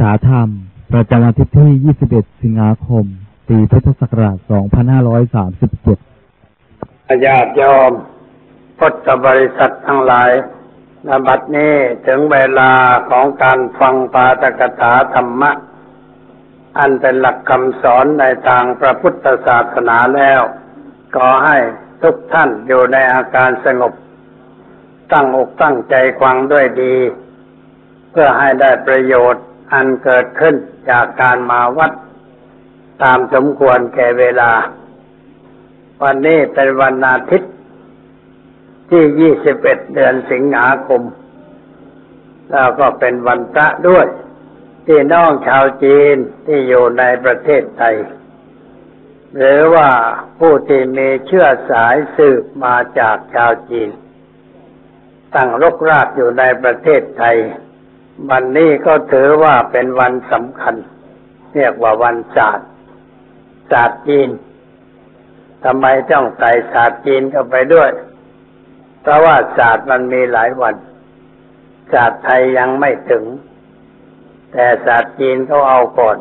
ถาธรรม ประจำวันที่ 21 สิงหาคม ปีพุทธศักราช 2537ญาติโยมพุทธบริษัททั้งหลายณบัดนี้ถึงเวลาของการฟังปาตกถาธรรมะ อันเป็นหลักคำสอนในทางพระพุทธศาสนาแล้วขอให้ทุกท่านอยู่ในอาการสงบ ตั้งอกตั้งใจฟังด้วยดี เพื่อให้ได้ประโยชน์ อันเกิดขึ้นจากการมาวัดตามสมควรแก่เวลา วันนี้เป็นวันอาทิตย์ ที่ 21 เดือนสิงหาคม แล้วก็เป็นวันพระด้วย ที่น้องชาวจีนที่อยู่ในประเทศไทย หรือว่าผู้ที่มีเชื้อสายสืบมาจากชาวจีนตั้งรกรากอยู่ในประเทศไทย วันนี้ก็ถือว่าเป็นวันสำคัญ เรียกว่าวันศาสตร์ศาสตร์จีนทำไมต้องใส่ศาสตร์จีนเข้าไปด้วย เพราะว่าศาสตร์มันมีหลายวันศาสตร์ไทยยังไม่ถึง แต่ศาสตร์จีนเขาเอาก่อน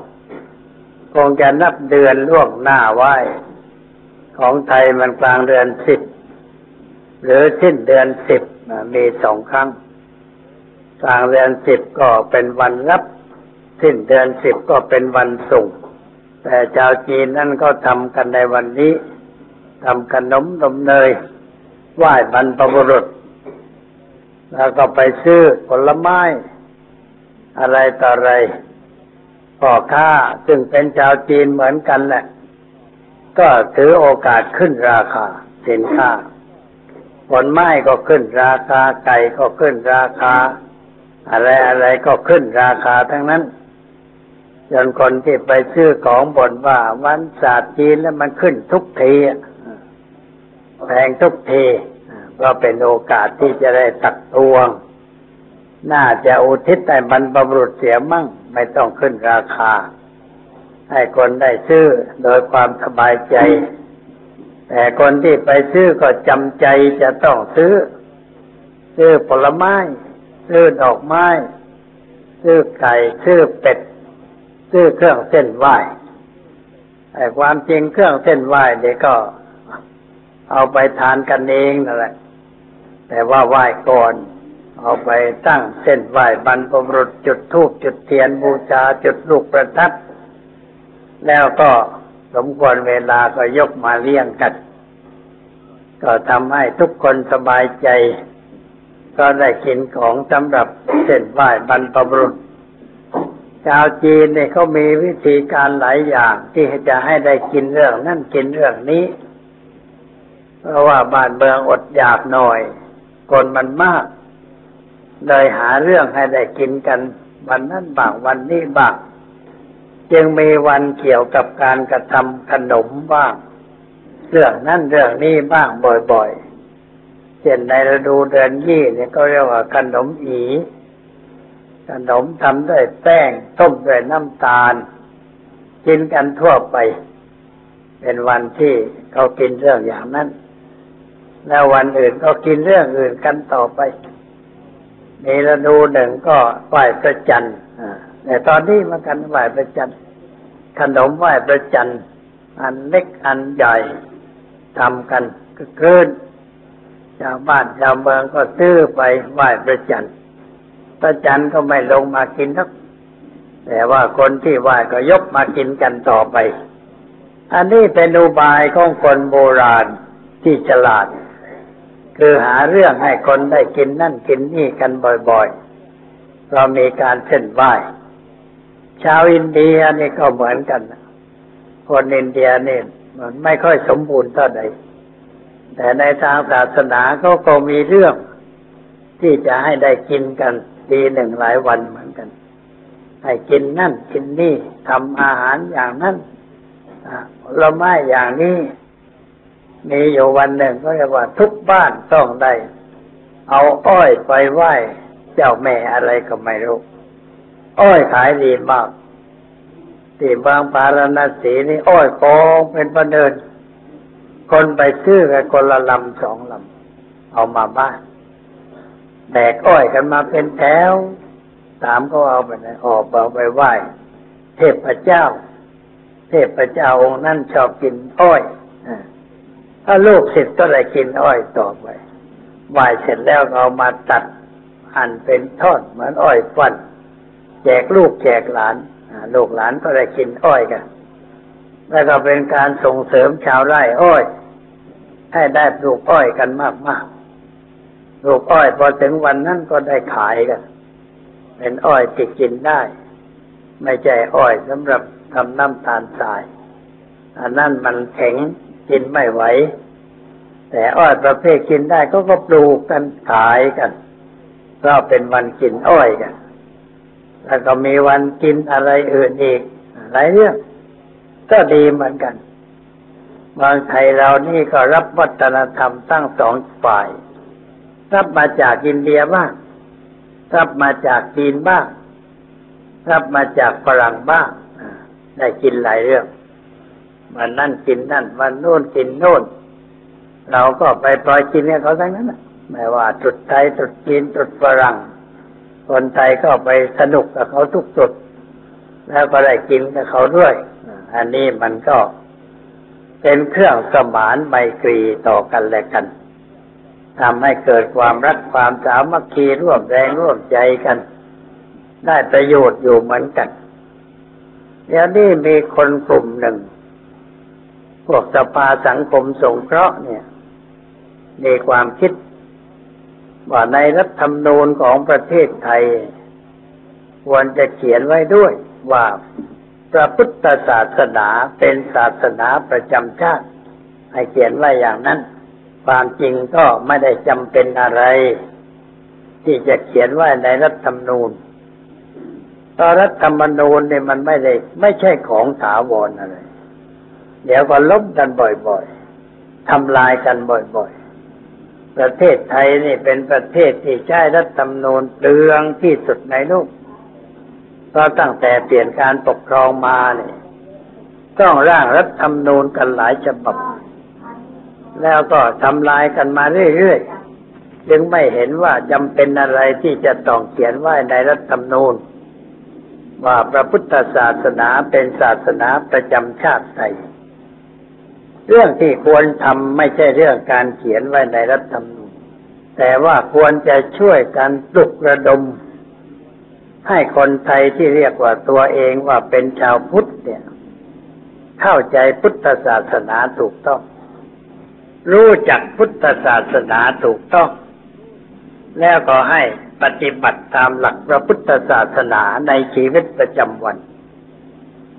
คงจะนับเดือนล่วงหน้าไว้ ของไทยมันกลางเดือนสิบหรือสิ้นเดือนสิบมีสองครั้ง กลางเดือนสิบก็เป็นวันรับสิ้นเดือนสิบก็เป็นวันส่ง แต่ชาวจีนนั่นก็ทำกันในวันนี้ทำขนมนมเนยไหว้บรรพบุรุษ แล้วก็ไปซื้อผลไม้ อะไรต่ออะไรพ่อค้าซึ่งเป็นชาวจีนเหมือนกันแหละ ก็ถือโอกาสขึ้นราคาสินค้าผลไม้ก็ขึ้นราคาไก่ก็ขึ้นราคา อะไรอะไรก็ขึ้นราคาทั้งนั้นจนคนที่ไปซื้อของบ่นว่าวันศาสตร์จีนแล้วมันขึ้นทุกทีแพงทุกทีก็เป็นโอกาสที่จะได้ตักตวง น่าจะอุทิศแต่บรรพบุรุษเสียมั่ง ไม่ต้องขึ้นราคา ให้คนได้ซื้อโดยความสบายใจ แต่คนที่ไปซื้อก็จำใจจะต้องซื้อ ซื้อผลไม้ ซื้อดอกไม้ ซื้อไก่ ซื้อเป็ด ซื้อเครื่องเส้นไหว้แต่ความจริงเครื่องเส้นไหว้เด็กก็เอาไปทานกันเองนั่นแหละ แต่ว่าไหว้ก่อน เอาไปตั้งเส้นไหว้บรรพบุรุษจุดธูปจุดเทียนบูชาจุดลูกประทัด แล้วก็สมควรเวลาก็ยกมาเลี้ยงกัน ก็ทำให้ทุกคนสบายใจ ก็ได้กินของสำหรับเส้นไหว้บรรพบุรุษ ชาวจีนเนี่ยเขามีวิธีการหลายอย่างที่จะให้ได้กินเรื่องนั่นกินเรื่องนี้ เพราะว่าบ้านเมืองอดอยากหน่อย คนมันมาก เลยหาเรื่องให้ได้กินกัน วันนั้นบางวันนี้บางจึงมีวันเกี่ยวกับการกระทำขนมบ้าง เรื่องนั่นเรื่องนี้บ้างบ่อยๆ เช่นในฤดูเดือนยี่เนี่ยก็เรียกว่าขนมอี ขนมทำด้วยแป้ง ต้มด้วยน้ำตาล กินกันทั่วไป เป็นวันที่เขากินเรื่องอย่างนั้น แล้ววันอื่นก็กินเรื่องอื่นกันต่อไปในฤดูหนึ่งก็ไหว้พระจันทร์แต่ตอนนี้มากันไหว้พระจันทร์ขนมไหว้พระจันทร์อันเล็กอันใหญ่ทำกันก็เกิน ชาวบ้านชาวเมืองก็ซื้อไปไหว้พระจันทร์พระจันทร์ก็ไม่ลงมากินทักแต่ว่าคนที่ไหว้ก็ยกมากินกันต่อไป อันนี้เป็นอุบายของคนโบราณที่ฉลาด คือหาเรื่องให้คนได้กินนั่นกินนี่กันบ่อยๆ เรามีการเส้นไหว้ ชาวอินเดียนี่ก็เหมือนกัน คนอินเดียนี่มันไม่ค่อยสมบูรณ์เท่าใด แต่ในทางศาสนาเขาก็มีเรื่องที่จะให้ได้กินกันดีหนึ่งหลายวันเหมือนกัน ให้กินนั่นกินนี่ทำอาหารอย่างนั้นผลไม้อย่างนี้ มีอยู่วันหนึ่งก็เรียกว่าทุกบ้านต้องได้ เอาอ้อยไปไหว้เจ้าแม่อะไรก็ไม่รู้ อ้อยขายดีมากที่บางปาราณสีนี่อ้อยกองเป็นประเดิน คนไปซื้อกันคนละลำสองลำเอามาบ้านแบกอ้อยกันมาเป็นแถวถามเขาเอาไปไหนออกเอาไปไหว้เทพเจ้า เทพเจ้าองค์นั้นชอบกินอ้อยถ้าลูกศิษย์ก็เลยกินอ้อยต่อไปไหว้เสร็จแล้วเอามาตัดหั่นเป็นทอดเหมือนอ้อยฟันแจกลูกแจกหลานลูกหลานก็ได้กินอ้อยกันแล้วก็เป็นการส่งเสริมชาวไร่อ้อย ให้ได้ปลูกอ้อยกันมากๆปลูกอ้อยพอถึงวันนั้นก็ได้ขายกัน เป็นอ้อยที่กินได้ ไม่ใช่อ้อยสำหรับทำน้ำตาลทราย อันนั้นมันแข็งกินไม่ไหว แต่อ้อยประเภทกินได้ก็ก็ปลูกกันขายกัน ก็เป็นวันกินอ้อยกัน แล้วก็มีวันกินอะไรอื่นอีกหลายเรื่องก็ดีเหมือนกัน เมืองไทยเรานี่ก็รับวัฒนธรรมตั้งสองฝ่าย รับมาจากอินเดียบ้าง รับมาจากจีนบ้าง รับมาจากฝรั่งบ้าง ได้กินหลายเรื่องวันนั่นกินนั่นวันโน้นกินโน่น เราก็ไปปล่อยกินเนี่ยเขาทั้งนั้นนะไม่ว่าตรุดไทยตรุดจีนตรุดฝรั่ง คนไทยก็ไปสนุกกับเขาทุกจุด แล้วก็ได้กินกับเขาด้วย อันนี้มันก็ เป็นเครื่องสมานไมตรีต่อกันและกันทำให้เกิดความรักความสามัคคีร่วมแรงร่วมใจกัน ได้ประโยชน์อยู่เหมือนกัน เดี๋ยวนี้มีคนกลุ่มหนึ่ง พวกสภาสังคมสงเคราะห์เนี่ยมีความคิด ว่าในรัฐธรรมนูญของประเทศไทย ควรจะเขียนไว้ด้วยว่า พระพุทธศาสนาเป็นศาสนาประจำชาติ ให้เขียนไว้อย่างนั้น ความจริงก็ไม่ได้จำเป็นอะไร ที่จะเขียนไว้ในรัฐธรรมนูญเพราะรัฐธรรมนูญเนี่ยมันไม่ได้ไม่ใช่ของถาวรอะไร เดี๋ยวก็ลบกันบ่อยๆทำลายกันบ่อยๆ ประเทศไทยนี่เป็นประเทศที่ใช้รัฐธรรมนูญเปลืองที่สุดในโลก เพราะตั้งแต่เปลี่ยนการปกครองมาเนี่ยต้องร่างรัฐธรรมนูญกันหลายฉบับ แล้วก็ทำลายกันมาเรื่อยๆ จึงไม่เห็นว่าจำเป็นอะไรที่จะต้องเขียนไว้ในรัฐธรรมนูญ ว่าพระพุทธศาสนาเป็นศาสนาประจำชาติไทยเรื่องที่ควรทำไม่ใช่เรื่องการเขียนไว้ในรัฐธรรมนูญ แต่ว่าควรจะช่วยกันปลุกระดม ให้คนไทยที่เรียกว่าตัวเองว่าเป็นชาวพุทธเนี่ย เข้าใจพุทธศาสนาถูกต้อง รู้จักพุทธศาสนาถูกต้อง แล้วก็ให้ปฏิบัติตามหลักพระพุทธศาสนาในชีวิตประจำวัน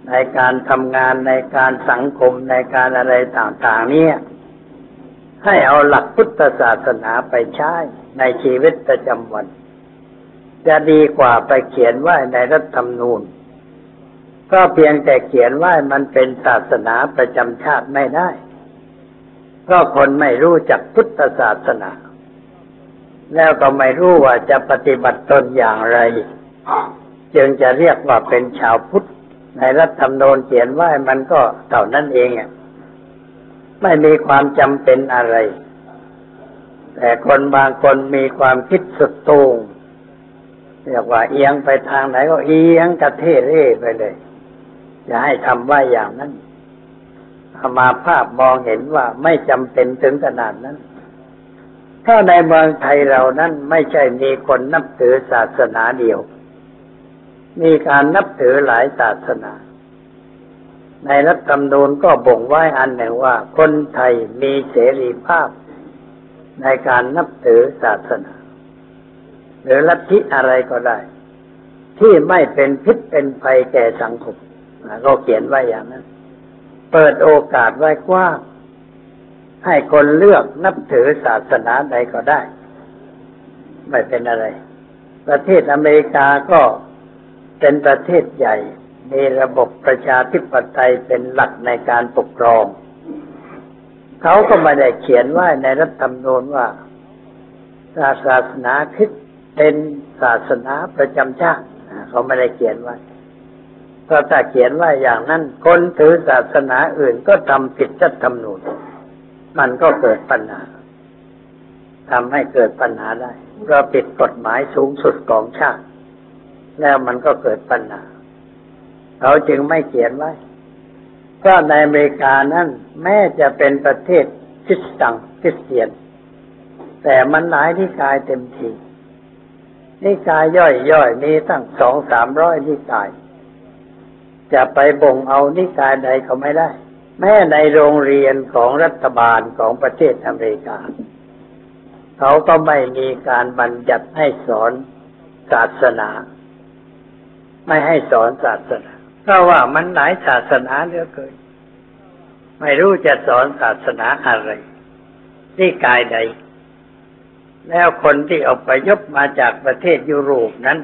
ในการทำงานในการสังคมในการอะไรต่างๆ เนี่ย ให้เอาหลักพุทธศาสนาไปใช้ในชีวิตประจำวัน จะดีกว่าไปเขียนไว้ในรัฐธรรมนูญ ก็เพียงแต่เขียนว่ามันเป็นศาสนาประจำชาติไม่ได้ ก็คนไม่รู้จักพุทธศาสนา แล้วก็ไม่รู้ว่าจะปฏิบัติตนอย่างไร จึงจะเรียกว่าเป็นชาวพุทธ ในรัฐธรรมนูญเขียนว่ามันก็เท่านั้นเองอะไม่มีความจำเป็นอะไร แต่คนบางคนมีความคิดสุดโต่ง เรียกว่าเอียงไปทางไหนก็เอียงกระเทเร่ไปเลยจะให้ทำว่าอย่างนั้นอามาภาพมองเห็นว่าไม่จำเป็นถึงขนาดนั้น ถ้าในเมืองไทยเรานั้นไม่ใช่มีคนนับถือศาสนาเดียว มีการนับถือหลายศาสนา ในรัฐธรรมนูญก็บ่งไว้อันหนึ่งว่า คนไทยมีเสรีภาพในการนับถือศาสนา หรือลัทธิอะไรก็ได้ ที่ไม่เป็นพิษเป็นภัยแก่สังคมก็เขียนไว้อย่างนั้น เปิดโอกาสไว้กว้างให้คนเลือกนับถือศาสนาใดก็ได้ ไม่เป็นอะไร ประเทศอเมริกาก็เป็นประเทศใหญ่ มีระบบประชาธิปไตยเป็นหลักในการปกครอง เขาก็ไม่ได้เขียนไว้ในรัฐธรรมนูญว่าศาสนาคริสต์ เป็นศาสนาประจำชาติเขาไม่ได้เขียนไว้เพราถ้าเขียนไว้อย่างนั้น คนถือศาสนาอื่นก็ทำผิดรัฐธรรมนูญมันก็เกิดปัญหาทำให้เกิดปัญหาได้เราผิดกฎหมายสูงสุดของชาติ แล้วมันก็เกิดปัญหา เขาจึงไม่เขียนไว้เพราะในอเมริกานั้น แม้จะเป็นประเทศคริสตังคริสเตียน แต่มันหลายนิกายเต็มที นิกายย่อยๆมีตั้งสองสามร้อยนิกาย จะไปบ่งเอานิกายใดก็ไม่ได้ แม้ในโรงเรียนของรัฐบาลของประเทศอเมริกา เขาก็ไม่มีการบัญญัติให้สอนศาสนา ไม่ให้สอนศาสนา เพราะว่ามันหลายศาสนาเหลือเกินไม่รู้จะสอนศาสนาอะไรนิกายใด แล้วคนที่อพยพมาจากประเทศยุโรปนั้น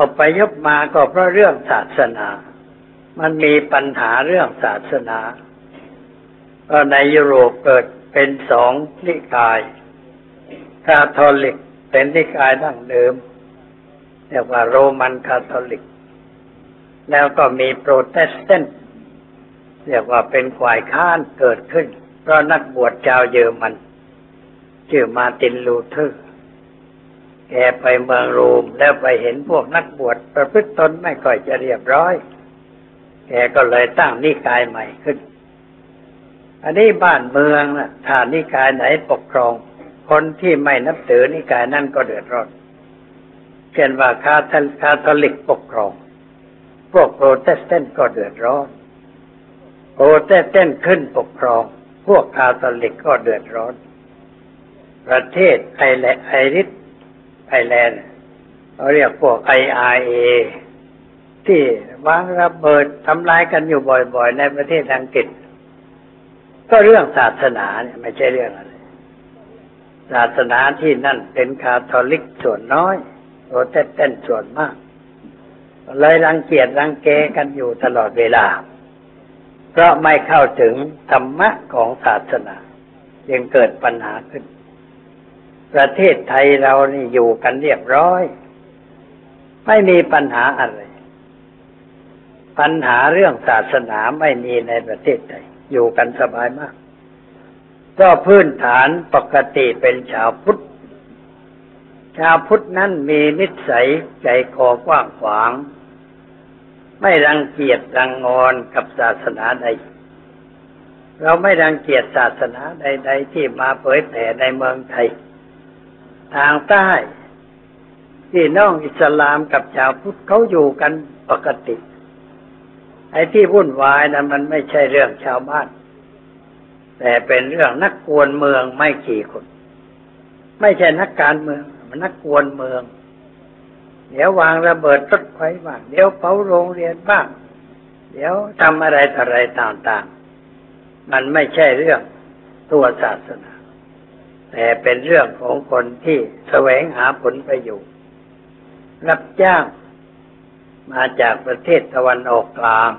อพยพมาก็เพราะเรื่องศาสนา มันมีปัญหาเรื่องศาสนาก็ในยุโรปเกิดเป็นสองนิกายคาทอลิกเป็นนิกายดั้งเดิมเรียกว่าโรมันคาทอลิก แล้วก็มีโปรเตสแตนต์เรียกว่าเป็นฝ่ายค้านเกิดขึ้น เพราะนักบวชชาวเยอรมัน ชื่อมาร์ตินลูเธอร์แกไปเมืองโรมแล้วไปเห็นพวกนักบวชประพฤติตนไม่ค่อยจะเรียบร้อย แกก็เลยตั้งนิกายใหม่ขึ้น อันนี้บ้านเมืองนะถ้านิกายไหนปกครอง คนที่ไม่นับถือนิกายนั่นก็เดือดร้อนเช่นว่าคาทคาทอลิกปกครอง พวกโปรเตสแตนต์ก็เดือดร้อน โปรเตสแตนต์ขึ้นปกครอง พวกคาทอลิกก็เดือดร้อน ประเทศไอแลไอริชไอร์แลนด์เขาเรียกพวก IRA ที่วางระเบิดทำลายกันอยู่บ่อยๆ ในประเทศอังกฤษ ก็เรื่องศาสนาเนี่ยไม่ใช่เรื่องอะไร ศาสนาที่นั่นเป็นคาทอลิกส่วนน้อยโปรเตสแตนต์ส่วนมากเลยรังเกียจรังแกกันอยู่ตลอดเวลา เพราะไม่เข้าถึงธรรมะของศาสนา ยังเกิดปัญหาขึ้น ประเทศไทยเรานี่อยู่กันเรียบร้อย ไม่มีปัญหาอะไร ปัญหาเรื่องศาสนาไม่มีในประเทศไทย อยู่กันสบายมาก ก็พื้นฐานปกติเป็นชาวพุทธ ชาวพุทธนั้นมีนิสัยใจคอกว้างขวาง ไม่รังเกียจรังงอนกับศาสนาใดเราไม่รังเกียจศาสนาใด ๆ ที่มาเผยแผ่ในเมืองไทย ทางใต้ที่น้องอิสลามกับชาวพุทธเขาอยู่กันปกติ ไอ้ที่วุ่นวายนะมันไม่ใช่เรื่องชาวบ้าน แต่เป็นเรื่องนักกวนเมืองไม่กี่คน ไม่ใช่นักการเมืองมันนักกวนเมือง เดี๋ยววางระเบิดรถไฟบ้างเดี๋ยวเผาโรงเรียนบ้าง เดี๋ยวทำอะไรต่ออะไรต่างๆ มันไม่ใช่เรื่องตัวศาสนา แต่เป็นเรื่องของคนที่แสวงหาผลประโยชน์รับจ้าง มาจากประเทศตะวันออกกลาง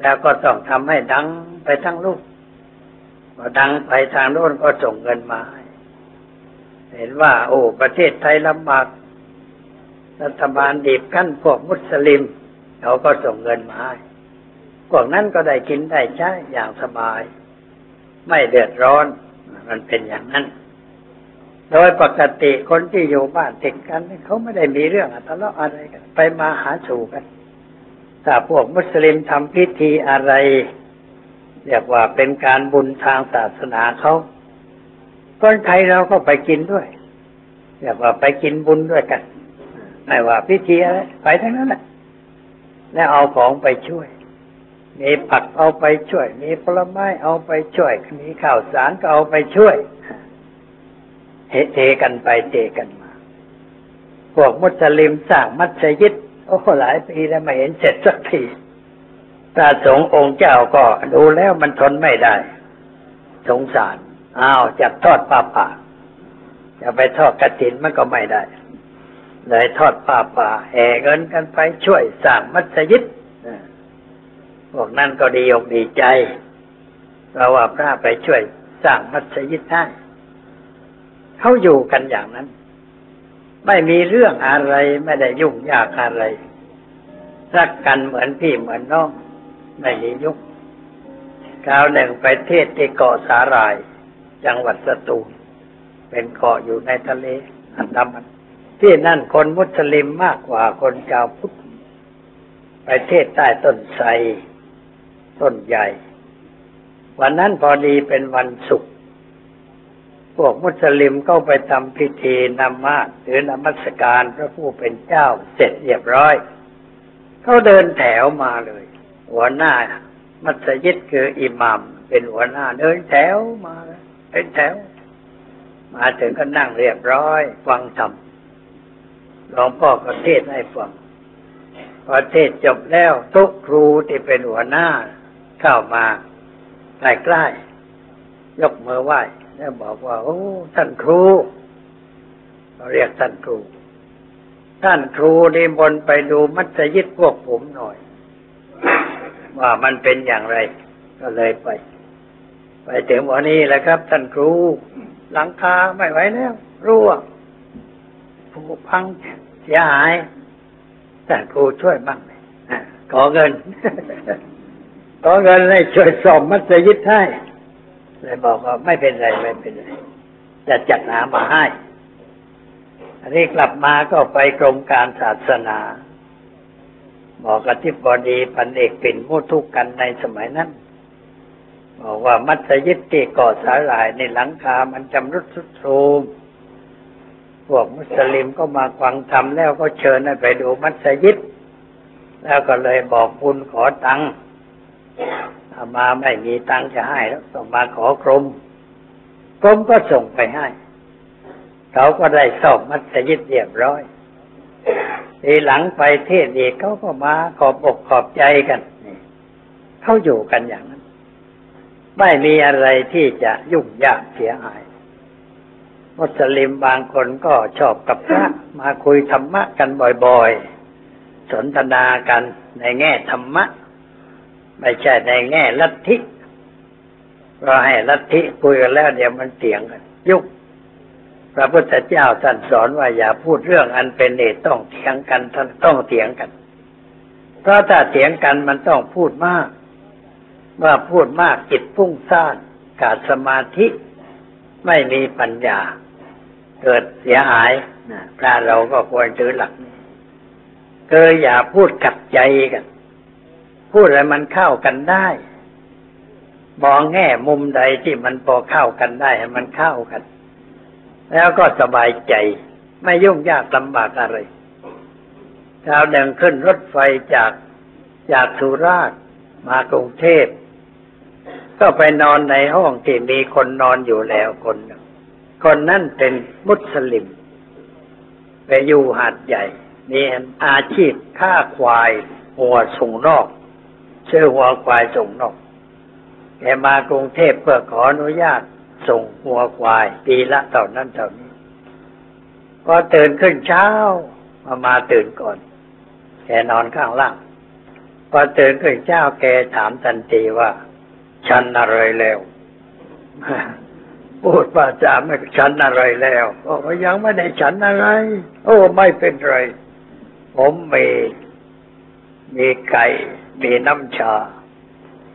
แล้วก็ต้องทำให้ดังไปทั้งลูกพอดังไปทางโน้นก็ส่งเงินมาให้เห็นว่า โอ้ ประเทศไทยลำบากรัฐบาลดีบกั้นพวกมุสลิมเขาก็ส่งเงินมาให้พวกนั้นก็ได้กินได้ใช้อย่างสบาย ไม่เดือดร้อน มันเป็นอย่างนั้น โดยปกติคนที่อยู่บ้านติดกันเขาไม่ได้มีเรื่องทะเลาะอะไรกัน ไปมาหาสู่กันถ้าพวกมุสลิมทำพิธีอะไรเรียกว่าเป็นการบุญทางศาสนาเขาคนไทยเราก็ไปกินด้วยเรียกว่าไปกินบุญด้วยกันไม่ว่าพิธีอะไรไปทั้งนั้นแหละแล้วเอาของไปช่วย มีผักเอาไปช่วย มีผลไม้เอาไปช่วย มีข้าวสารก็เอาไปช่วยเทกันไปเทกันมา พวกมุสลิมสร้างมัสยิดโอ้หลายปีแล้วไม่เห็นเสร็จสักทีพระสงฆ์องค์เจ้าก็ดูแล้วมันทนไม่ได้ สงสาร อ้าวจะทอดป่าป่าจะไปทอดกระถินมันก็ไม่ได้ เลยทอดป่าป่าแห่เงินกันไปช่วยสร้างมัสยิด พวกนั้นก็ดีอกดีใจ เราว่าพระไปช่วยสร้างมัสยิดได้เขาอยู่กันอย่างนั้น ไม่มีเรื่องอะไรไม่ได้ยุ่งยากอะไรรักกันเหมือนพี่เหมือนน้อง ไม่มียุ่งคราวหนึ่งไปเทศที่เกาะสาหร่าย จังหวัดสตูลเป็นเกาะอยู่ในทะเลอันดามันที่นั่นคนมุสลิมมากกว่าคนชาวพุทธไปเทศใต้ต้นไทร ต้นใหญ่ วันนั้นพอดีเป็นวันศุกร์พวกมุสลิมก็ไปทำพิธีนำมาหรือนมัสการพระผู้เป็นเจ้าเสร็จเรียบร้อยเขาเดินแถวมาเลย หัวหน้า มัสยิดคืออิหมัมเป็นหัวหน้า เดินแถวมาเดินแถว มาถึงก็นั่งเรียบร้อย ฟังธรรมหลวงพ่อก็เทศน์ให้ฟังพอเทศน์จบแล้วทุกครูที่เป็นหัวหน้า เข้ามาใกล้ๆยกมือไหว้แล้วบอกว่า โอ้ ท่านครูเราเรียกท่านครู ท่านครูนิมนต์ไปดูมัสยิดพวกผมหน่อย ว่ามันเป็นอย่างไร ก็เลยไป ไปถึงวันนี้แหละครับ ท่านครู หลังคาไม่ไหวแล้วรั่วผุพังเสียหายท่านครูช่วยบ้างไหมขอเงิน ขอเงินให้ช่วยซ่อมมัสยิดให้เลยบอกว่าไม่เป็นไรไม่เป็นไรจะจัดหามาให้อันนี้กลับมาก็ไปกรมการศาสนาบอกกับที่บดีพันเอกปิ่นมุทุกกันในสมัยนั้นบอกว่ามัสยิดที่ก่อสาหร่ายในหลังคา มันจำรุดทรุดโทรมพวกมุสลิมก็มาฟังธรรมแล้วก็เชิญไปดูมัสยิด แล้วก็เลยบอกคุณขอตังค์ อามาไม่มีตังจะให้แล้วต้องมาขอกรมกรมก็ส่งไปให้ เขาก็ได้ซ่อมมัสยิดเรียบร้อยทีหลังไปเทศเอกเขาก็มาขอบอกขอบใจกันเขาอยู่กันอย่างนั้น ไม่มีอะไรที่จะยุ่งยากเสียหายมุสลิมบางคนก็ชอบกับพระมาคุยธรรมะกันบ่อยๆ สนทนากันในแง่ธรรมะ ไม่ใช่ในแง่ลัทธิเราให้ลัทธิคุยกันแล้วเดี๋ยวมันเถียงกันยุ่งพระพุทธเจ้าท่านสอนว่าอย่าพูดเรื่องอันเป็นเหตุต้องเถียงกันท่านต้องเถียงกัน เพราะถ้าเถียงกันมันต้องพูดมาก เมื่อพูดมากจิตฟุ้งซ่านขาดสมาธิไม่มีปัญญา เกิดเสียหายนะพระเราก็ควรถือหลักนี้เกยอย่าพูดกัดใจกัน พูดอะไรมันเข้ากันได้มองแง่มุมใดที่มันพอเข้ากันได้ให้มันเข้ากัน แล้วก็สบายใจ ไม่ยุ่งยากลำบากอะไรชาวเดินขึ้นรถไฟจากจากสุราษฎร์มากรุงเทพ ก็ไปนอนในห้องที่มีคนนอนอยู่แล้วคนหนึ่งคนนั้นเป็นมุสลิม ไปอยู่หาดใหญ่ มีอาชีพฆ่าควายหัวส่งนอก ชื่อหัวควายส่งนกแกมากรุงเทพเพื่อขออนุญาตส่งหัวควาย ปีละเท่านั้นเท่านี้ ก็ตื่นขึ้นเช้ามามาตื่นก่อน แกนอนข้างล่างพอตื่นขึ้นเช้าแกถามทันทีว่า ฉันอะไรแล้วพูดว่าจะไม่ฉันอะไรแล้วก็ยังไม่ได้ฉันอะไร โอ้ไม่เป็นไร ผมมีมีไก่ มีน้ำชา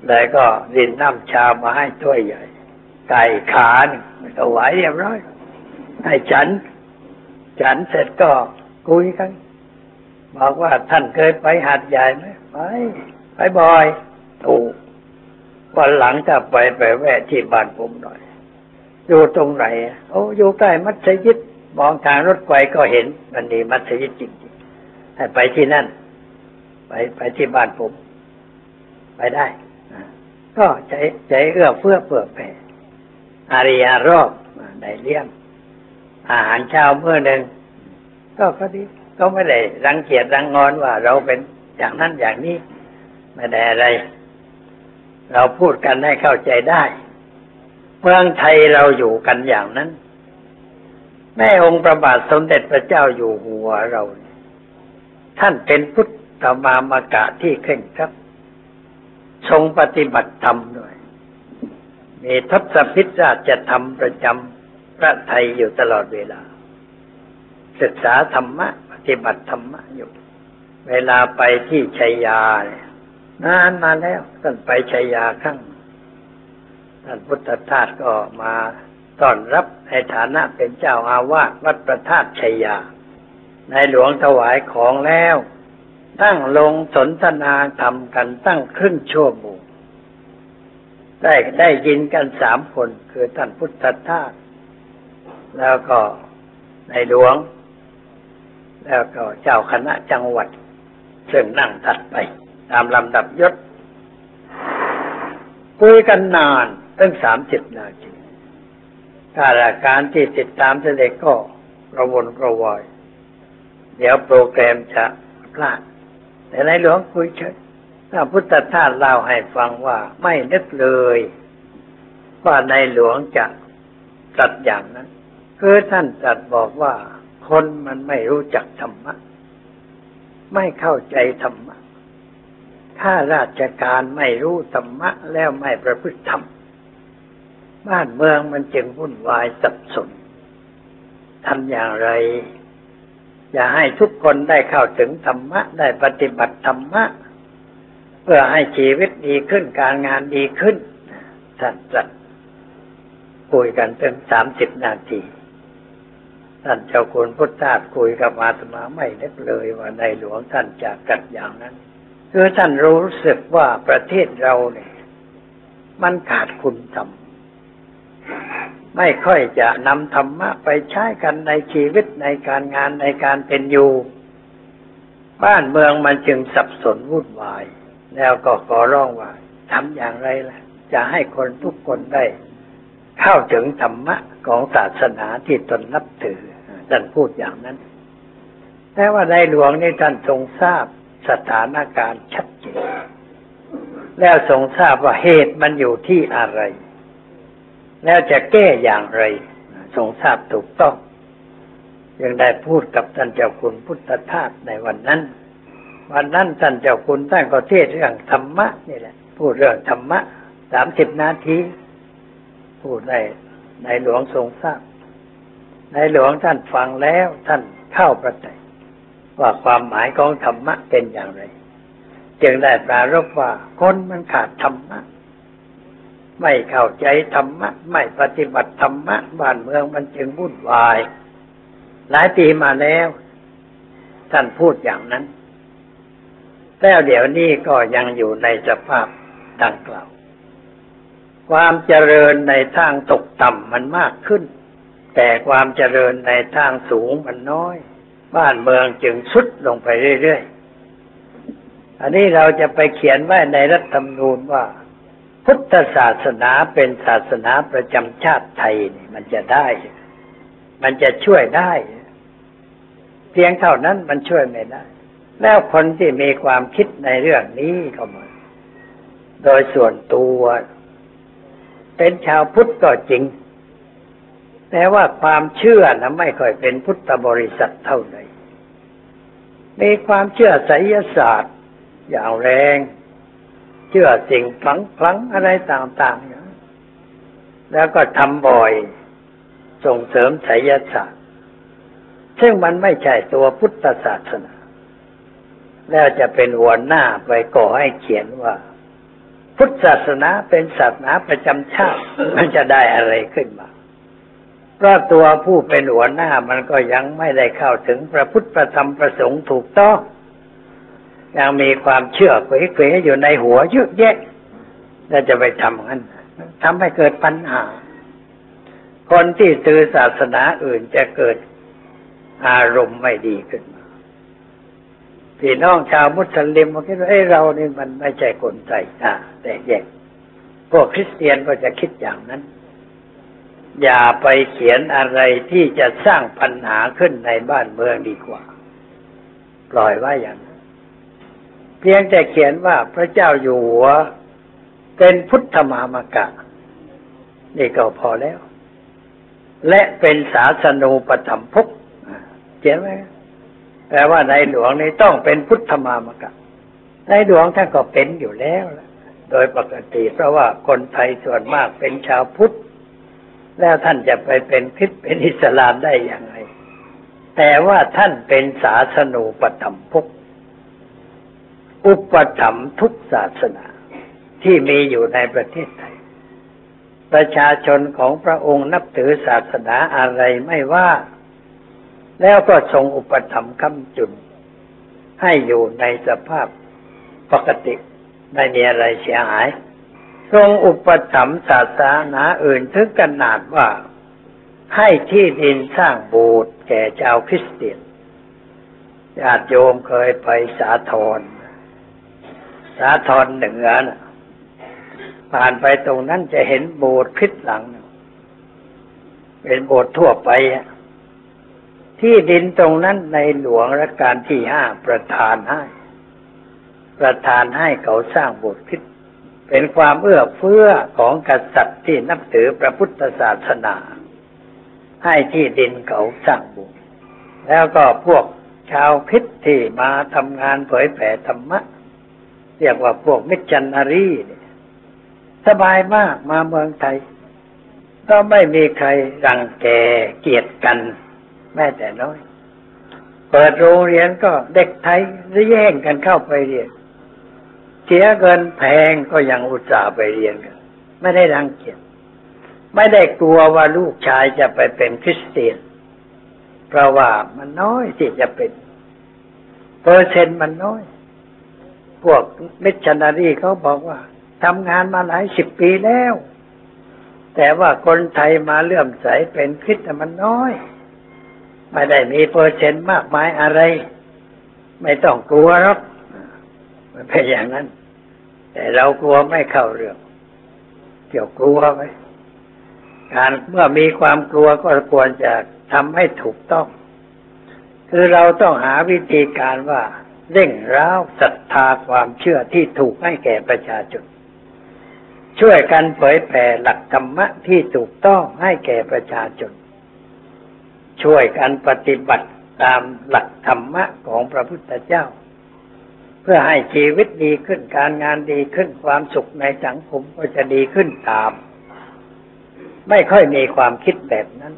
แล้วก็ดินน้ำชามาให้ถ้วยใหญ่ ไก่ขาหนึ่งถวายเรียบร้อย ให้ฉัน ฉันเสร็จก็คุยกัน บอกว่าท่านเคยไปหาดใหญ่ไหมไป ไปบ่อยถูกวันหลังจะไปไปแวะที่บ้านผมหน่อย อยู่ตรงไหนโอ้อยู่ใกล้มัสยิดมองทางรถไฟก็เห็นมันมีมัสยิดจริงๆให้ไปที่นั่น ไปไปที่บ้านผม ไปได้ ก็ใจใจเอื้อเฟื้อเผื่อแผ่อาริยารอบได้เลี้ยงอาหารเช้าเมื่อหนึ่งก็ก็ดีก็ไม่ได้รังเกียจรังงอนว่าเราเป็นอย่างนั้นอย่างนี้ไม่ได้อะไร เราพูดกันให้เข้าใจได้ เมืองไทยเราอยู่กันอย่างนั้น แม่องค์ประบาทสมเด็จพระเจ้าอยู่หัวเรา ท่านเป็นพุทธมามกะที่เคร่งครัด ทรงปฏิบัติธรรมด้วย มีทศพิธราชธรรมประจำพระไทยอยู่ตลอดเวลา ศึกษาธรรมะ ปฏิบัติธรรมะอยู่ เวลาไปที่ชัยยาเนี่ยนานมาแล้วท่านไปชัยยาครั้งท่านพุทธทาสก็มาต้อนรับในฐานะเป็นเจ้าอาวาสวัดประทาตชัยยา ในหลวงถวายของแล้ว ตั้งลงสนทนาธรรมกันตั้งครึ่งชั่วโมงได้ได้ยินกันสามคนคือท่านพุทธทาสแล้วก็ในหลวง แล้วก็เจ้าคณะจังหวัด ซึ่งนั่งถัดไป ตามลำดับยศคุยกันนานตั้งสามสิบนาทีข้าราชการที่ติดตามเสด็จก็กระวนกระวาย เดี๋ยวโปรแกรมจะพลาด แต่ในหลวงคุยเฉยพระพุทธทาสเล่าให้ฟังว่าไม่นึกเลย ว่าในหลวงจะตรัสอย่างนั้นคือท่านตรัสบอกว่าคนมันไม่รู้จักธรรมะ ไม่เข้าใจธรรมะข้าราชการไม่รู้ธรรมะแล้วไม่ประพฤติธรรม บ้านเมืองมันจึงวุ่นวายสับสนทำอย่างไร อย่าให้ทุกคนได้เข้าถึงธรรมะ ได้ปฏิบัติธรรมะ เพื่อให้ชีวิตดีขึ้นการงานดีขึ้นท่านตรัสคุยกันเป็นสามสิบนาทีท่านเจ้าคุณพุทธาสคุยกับอาตมาไม่นึกเลยว่าในหลวงท่านจะกัดอย่างนั้น คือท่านรู้สึกว่าประเทศเราเนี่ย มันขาดคุณธรรม ไม่ค่อยจะนำธรรมะไปใช้กันในชีวิตในการงานในการเป็นอยู่ บ้านเมืองมันจึงสับสนวุ่นวาย แล้วก็ขอร้องว่าทำอย่างไรล่ะ จะให้คนทุกคนได้ เข้าถึงธรรมะของศาสนาที่ตนนับถือท่านพูดอย่างนั้น แต่ว่าในหลวงนี่ท่านทรงทราบสถานการณ์ชัดเจนแล้วทรงทราบว่าเหตุมันอยู่ที่อะไร แล้วจะแก้อย่างไรทรงทราบถูกต้องยังได้พูดกับท่านเจ้าคุณพุทธทาสในวันนั้น วันนั้นท่านเจ้าคุณท่านก็เทศเรื่องธรรมะนี่แหละ พูดเรื่องธรรมะสามสิบนาที พูดในในหลวงทรงทราบ ในหลวงท่านฟังแล้วท่านเข้าประจัยว่าความหมายของธรรมะเป็นอย่างไร จึงได้ปรารภว่าคนมันขาดธรรมะ ไม่เข้าใจธรรมะ ไม่ปฏิบัติธรรมะ บ้านเมืองมันจึงวุ่นวาย หลายปีมาแล้ว ท่านพูดอย่างนั้น แล้วเดี๋ยวนี้ก็ยังอยู่ในสภาพดังกล่าว ความเจริญในทางตกต่ำมันมากขึ้น แต่ความเจริญในทางสูงมันน้อย บ้านเมืองจึงสุดลงไปเรื่อยๆอันนี้เราจะไปเขียนไว้ในรัฐธรรมนูญว่า พุทธศาสนาเป็นศาสนาประจำชาติไทยนี่มันจะได้ มันจะช่วยได้ เพียงเท่านั้นมันช่วยไม่ได้ แล้วคนที่มีความคิดในเรื่องนี้ก็มาโดยส่วนตัว เป็นชาวพุทธก็จริง แต่ว่าความเชื่อนะไม่ค่อยเป็นพุทธบริษัทเท่าไหร่มีความเชื่อไสยศาสตร์อย่างแรง เชื่อสิ่งคลังคลังอะไรต่างๆอย่างแล้วก็ทำบ่อยส่งเสริมไสยศาสตร์ ซึ่งมันไม่ใช่ตัวพุทธศาสนา แล้วจะเป็นหัวหน้าไปก่อให้เขียนว่า พุทธศาสนาเป็นศาสนาประจำชาติ มันจะได้อะไรขึ้นมาเพราะตัวผู้เป็นหัวหน้ามันก็ยังไม่ได้เข้าถึงพระพุทธประธรรมประสงค์ถูกต้อง ยังมีความเชื่อเขวๆอยู่ในหัวเยอะแยะแล้วจะไปทำงั้นทำให้เกิดปัญหา คนที่ตือศาสนาอื่นจะเกิดอารมณ์ไม่ดีขึ้นมาพี่น้องชาวมุสลิมมาคิดว่าเอ้เรานี่มันไม่ใช่คนไทยอ่าแต่แยกพวกคริสเตียนก็จะคิดอย่างนั้น อย่าไปเขียนอะไรที่จะสร้างปัญหาขึ้นในบ้านเมืองดีกว่า ปล่อยไว้อย่างนั้น เพียงแต่เขียนว่าพระเจ้าอยู่หัว เป็นพุทธมามกะ นี่ก็พอแล้ว และเป็นศาสนูปธรรมภกเขียนไว้แปลว่าในหลวงนี่ต้องเป็นพุทธมามกะ ในหลวงท่านก็เป็นอยู่แล้วโดยปกติเพราะว่าคนไทยส่วนมากเป็นชาวพุทธ แล้วท่านจะไปเป็นคริสเป็นอิสลามได้อย่างไร แต่ว่าท่านเป็นศาสนูปธรรมภก อุปถัมภ์ทุกศาสนาที่มีอยู่ในประเทศไทย ประชาชนของพระองค์นับถือศาสนาอะไรไม่ว่า แล้วก็ทรงอุปถัมภ์คำจุน ให้อยู่ในสภาพปกติไม่มีอะไรเสียหาย ทรงอุปถัมภ์ศาสนาอื่นถึงขนาดว่าให้ที่ดินสร้างโบสถ์แก่ชาวคริสเตียนญาติโยมเคยไปสาทร สาทรเหนือนะผ่านไปตรงนั้นจะเห็นโบสถ์คริสต์หลัง เป็นโบสถ์ทั่วไป ที่ดินตรงนั้นในหลวงรัชกาลที่ห้าประทานให้ ประทานให้เขาสร้างโบสถ์คริสต์เป็นความเอื้อเฟื้อของกษัตริย์ที่นับถือพระพุทธศาสนา ให้ที่ดินเขาสร้างโบสถ์แล้วก็พวกชาวคริสต์ที่มาทำงานเผยแผ่ธรรมะ เรียกว่าพวกมิชชันนารีเนี่ยสบายมากมาเมืองไทย ก็ไม่มีใครรังแกเกียดกัน แม้แต่น้อย เปิดโรงเรียนก็เด็กไทยจะแย่งกันเข้าไปเรียน เสียเงินแพงก็ยังอุตส่าห์ไปเรียนกัน ไม่ได้รังเกียจไม่ได้กลัวว่าลูกชายจะไปเป็นคริสเตียน เพราะว่ามันน้อยที่จะเป็น เปอร์เซ็นต์มันน้อย พวกมิชชันนารีเขาบอกว่าทำงานมาหลายสิบปีแล้ว แต่ว่าคนไทยมาเลื่อมใสเป็นคริสต์มันน้อย ไม่ได้มีเปอร์เซ็นต์มากมายอะไร ไม่ต้องกลัวหรอกมันเป็นอย่างนั้น แต่เรากลัวไม่เข้าเรื่อง เกี่ยวกลัวไหมการเมื่อมีความกลัวก็ควรจะทำให้ถูกต้อง คือเราต้องหาวิธีการว่า เร่งร้าวศรัทธาความเชื่อที่ถูกให้แก่ประชาชนช่วยกันเผยแผ่หลักธรรมะที่ถูกต้องให้แก่ประชาชน ช่วยกันปฏิบัติตามหลักธรรมะของพระพุทธเจ้า เพื่อให้ชีวิตดีขึ้นการงานดีขึ้นความสุขในสังคมก็จะดีขึ้นตาม ไม่ค่อยมีความคิดแบบนั้น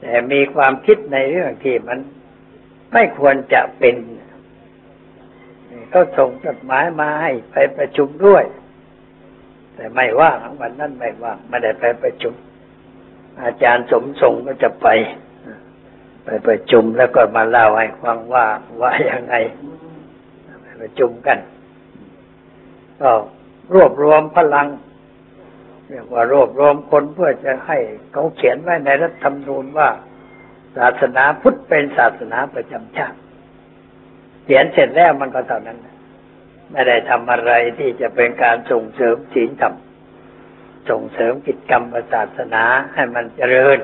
แต่มีความคิดในเรื่องที่มันไม่ควรจะเป็น ก็ส่งจดหมายมาให้ไปประชุมด้วย แต่ไม่ว่างวันนั้นไม่ว่างไม่ได้ไปประชุม อาจารย์สมทรงก็จะไป ไปประชุมแล้วก็มาเล่าให้ฟังว่าว่ายังไงไปประชุมกัน ก็รวบรวมพลังเรียกว่ารวบรวมคนเพื่อจะให้เขาเขียนไว้ในรัฐธรรมนูญว่า ศาสนาพุทธเป็นศาสนาประจำชาติ เขียนเสร็จแล้วมันก็เท่านั้น ไม่ได้ทำอะไรที่จะเป็นการส่งเสริมศีลธรรมส่งเสริมกิจกรรมศาสนาให้มันเจริญ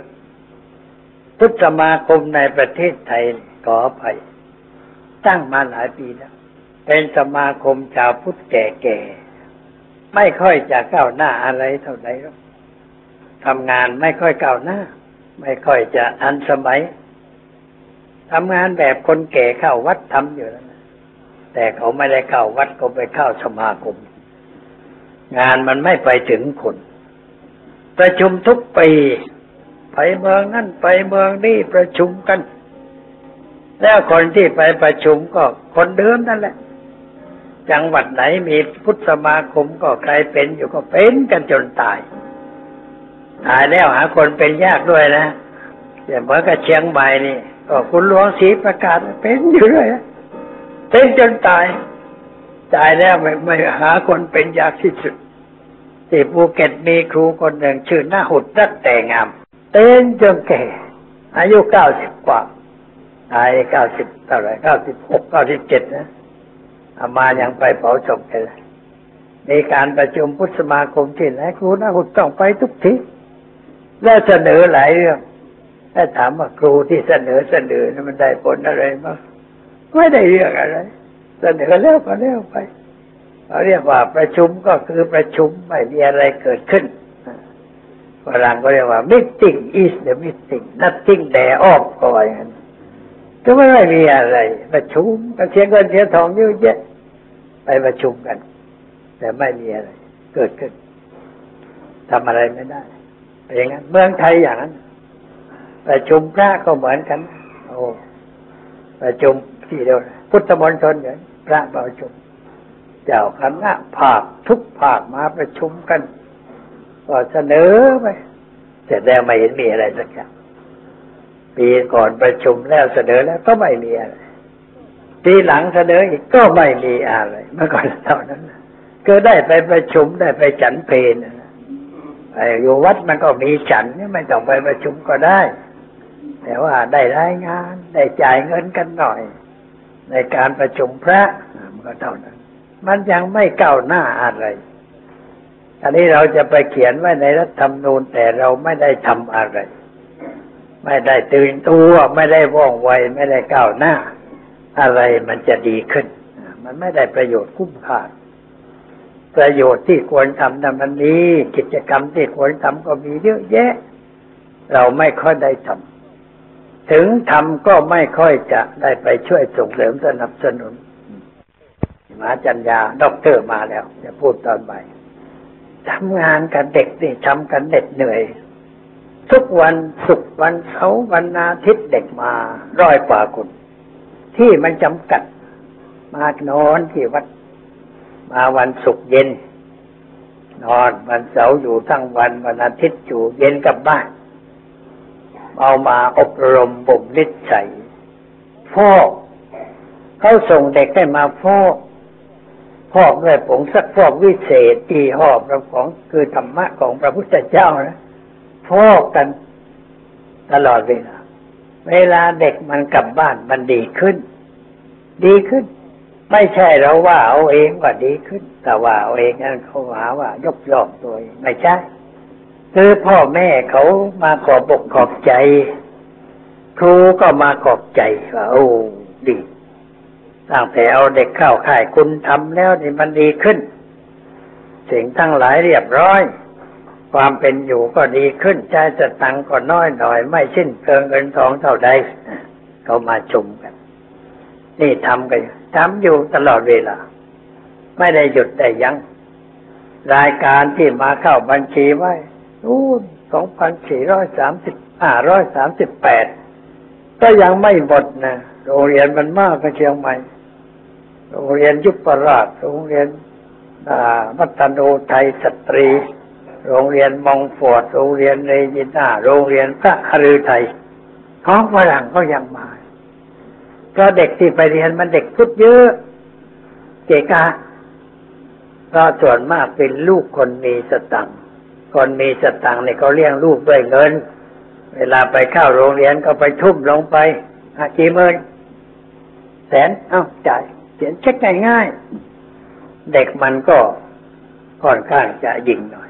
พุทธสมาคมในประเทศไทยขอไปตั้งมาหลายปีแล้ว เป็นสมาคมชาวพุทธแก่ๆ ไม่ค่อยจะก้าวหน้าอะไรเท่าไหร่ทำงานไม่ค่อยก้าวหน้า ไม่ค่อยจะทันสมัย ทำงานแบบคนแก่เข้าวัดทำอยู่แล้วแต่เขาไม่ได้เข้าวัดก็ไปเข้าสมาคม งานมันไม่ไปถึงคน ประชุมทุกปีไปเมืองนั่นไปเมืองนี่ประชุมกัน แล้วคนที่ไปประชุมก็คนเดิมนั่นแหละ จังหวัดไหนมีพุทธสมาคมก็ใครเป็นอยู่ก็เป็นกันจนตาย ตายแล้วหาคนเป็นยากด้วยนะอย่างเมื่อกับเชียงใหม่นี่ ก็คุณหลวงศรีประกาศเป็นอยู่เลยเป็นจนตาย ตายแล้วไม่ไม่หาคนเป็นยากที่สุดที่ภูเก็ตมีครูคนหนึ่งชื่อหน้าหุดรักแต่งามเต้นจนแก่ อายุเก้าสิบกว่าตายเก้าสิบเท่าไรเก้าสิบหกเก้าสิบเจ็ดนะอามายังไปเผาศพกันเลยในการประชุมพุทธสมาคมที่ไหนครูหน้าหุดต้องไปทุกทีและเสนอหลายเรื่อง ถ้าถามว่าครูที่เสนอเสนอนั้นมันได้ผลอะไรมั้งไม่ได้เรื่องอะไร เสนอแล้วก็แล้วไปเขาเรียกว่าประชุมก็คือประชุมไม่มีอะไรเกิดขึ้นฝรั่งก็เรียกว่า meeting is the meeting nothing thereof ก็ว่าอย่างนั้นก็ไม่ได้มีอะไร ประชุมก็เสียเงินเสียทองเยอะแยะไปประชุมกัน แต่ไม่มีอะไร เกิดขึ้นทำอะไรไม่ได้เป็นอย่างนั้น เมืองไทยอย่างนั้น ประชุมพระก็เหมือนกัน โอ้ประชุมที่เดียวพุทธมณฑลเนี่ยพระประชุม เจ้าคณะภาคทุกภาคมาประชุมกัน ก็เสนอไปเสร็จแล้วไม่เห็นมีอะไรสักอย่างปีก่อนประชุมแล้วเสนอแล้วก็ไม่มีอะไรปีหลังเสนออีกก็ไม่มีอะไรเมื่อก่อนเท่านั้นก็ได้ไปประชุมได้ไปฉันเพลนอยู่วัดมันก็มีฉันไม่ต้องไปประชุมก็ได้ แต่ว่าได้รายงาน ได้จ่ายเงินกันหน่อย ในการประชุมพระมันก็เท่านั้น มันยังไม่ก้าวหน้าอะไร อันนี้เราจะไปเขียนไว้ในรัฐธรรมนูญแต่เราไม่ได้ทำอะไร ไม่ได้ตื่นตัวไม่ได้ว่องไวไม่ได้ก้าวหน้า อะไรมันจะดีขึ้น มันไม่ได้ประโยชน์คุ้มค่าประโยชน์ที่ควรทำนั้นมันนี้กิจกรรมที่ควรทำก็มีเยอะแยะ เราไม่ค่อยได้ทำ ถึงทำก็ไม่ค่อยจะได้ไปช่วยส่งเสริมสนับสนุนหมาจัญญาด็อกเตอร์มาแล้วจะพูดตอนบ่ายทำงานกับเด็กนี่ทำกันเด็ดเหนื่อย ทุกวันศุกร์วันเสาร์วันอาทิตย์เด็กมาร้อยกว่าคนที่มันจำกัด มานอนที่วัด มาวันศุกร์เย็น นอนวันเสาร์อยู่ทั้งวันวันอาทิตย์อยู่เย็นกลับบ้าน เอามาอบรมบ่มนิสัยฟอกเขาส่งเด็กให้มาฟอกฟอกด้วยผงสักฟอกวิเศษที่หอบเราของคือธรรมะของพระพุทธเจ้านะฟอกกันตลอดเวลาเวลาเด็กมันกลับบ้านมันดีขึ้น ดีขึ้น ไม่ใช่เราว่าเอาเองว่าดีขึ้น แต่ว่าเอาเองนั่นเขาหาว่ายกย่องตัวเองไม่ใช่ คือพ่อแม่เขามาขอบอกขอบใจ ครูก็มาขอบใจว่าโอ้ดีตั้งแต่เอาเด็กเข้าข่ายคุณทำแล้วนี่มันดีขึ้น สิ่งทั้งหลายเรียบร้อย ความเป็นอยู่ก็ดีขึ้นใจจะตังก็น้อยหน่อย ไม่สิ้นเกินเงินทองเท่าใดเขามาชมกัน นี่ทำกันทำอยู่ตลอดเวลา ไม่ได้หยุดได้ยัง้งรายการที่มาเข้าบัญชีไว้ นู่นสองพันสี่ร้อยสามสิบห้าร้อยสามสิบแปดก็ยังไม่หมดนะโรงเรียนมันมากกว่าเชียงใหม่โรงเรียนยุปราชโรงเรียนวัฒโนไทยสตรี โรงเรียนมองฟอดโรงเรียนเรยินาโรงเรียนพระคฤทัยท้องฝรั่งก็ยังมาเพราะเด็กที่ไปเรียนมันเด็กพุทธเยอะเกกาเพราะส่วนมากเป็นลูกคนมีสตังค์ คนมีสตังค์เนี่ยเขาเลี้ยงลูกด้วยเงิน เวลาไปเข้าโรงเรียนก็ไปทุ่มลงไปอากี่หมื่นแสนเอ้าจ่ายเขียนเช็คง่ายๆเด็กมันก็ค่อนข้างจะยิงหน่อย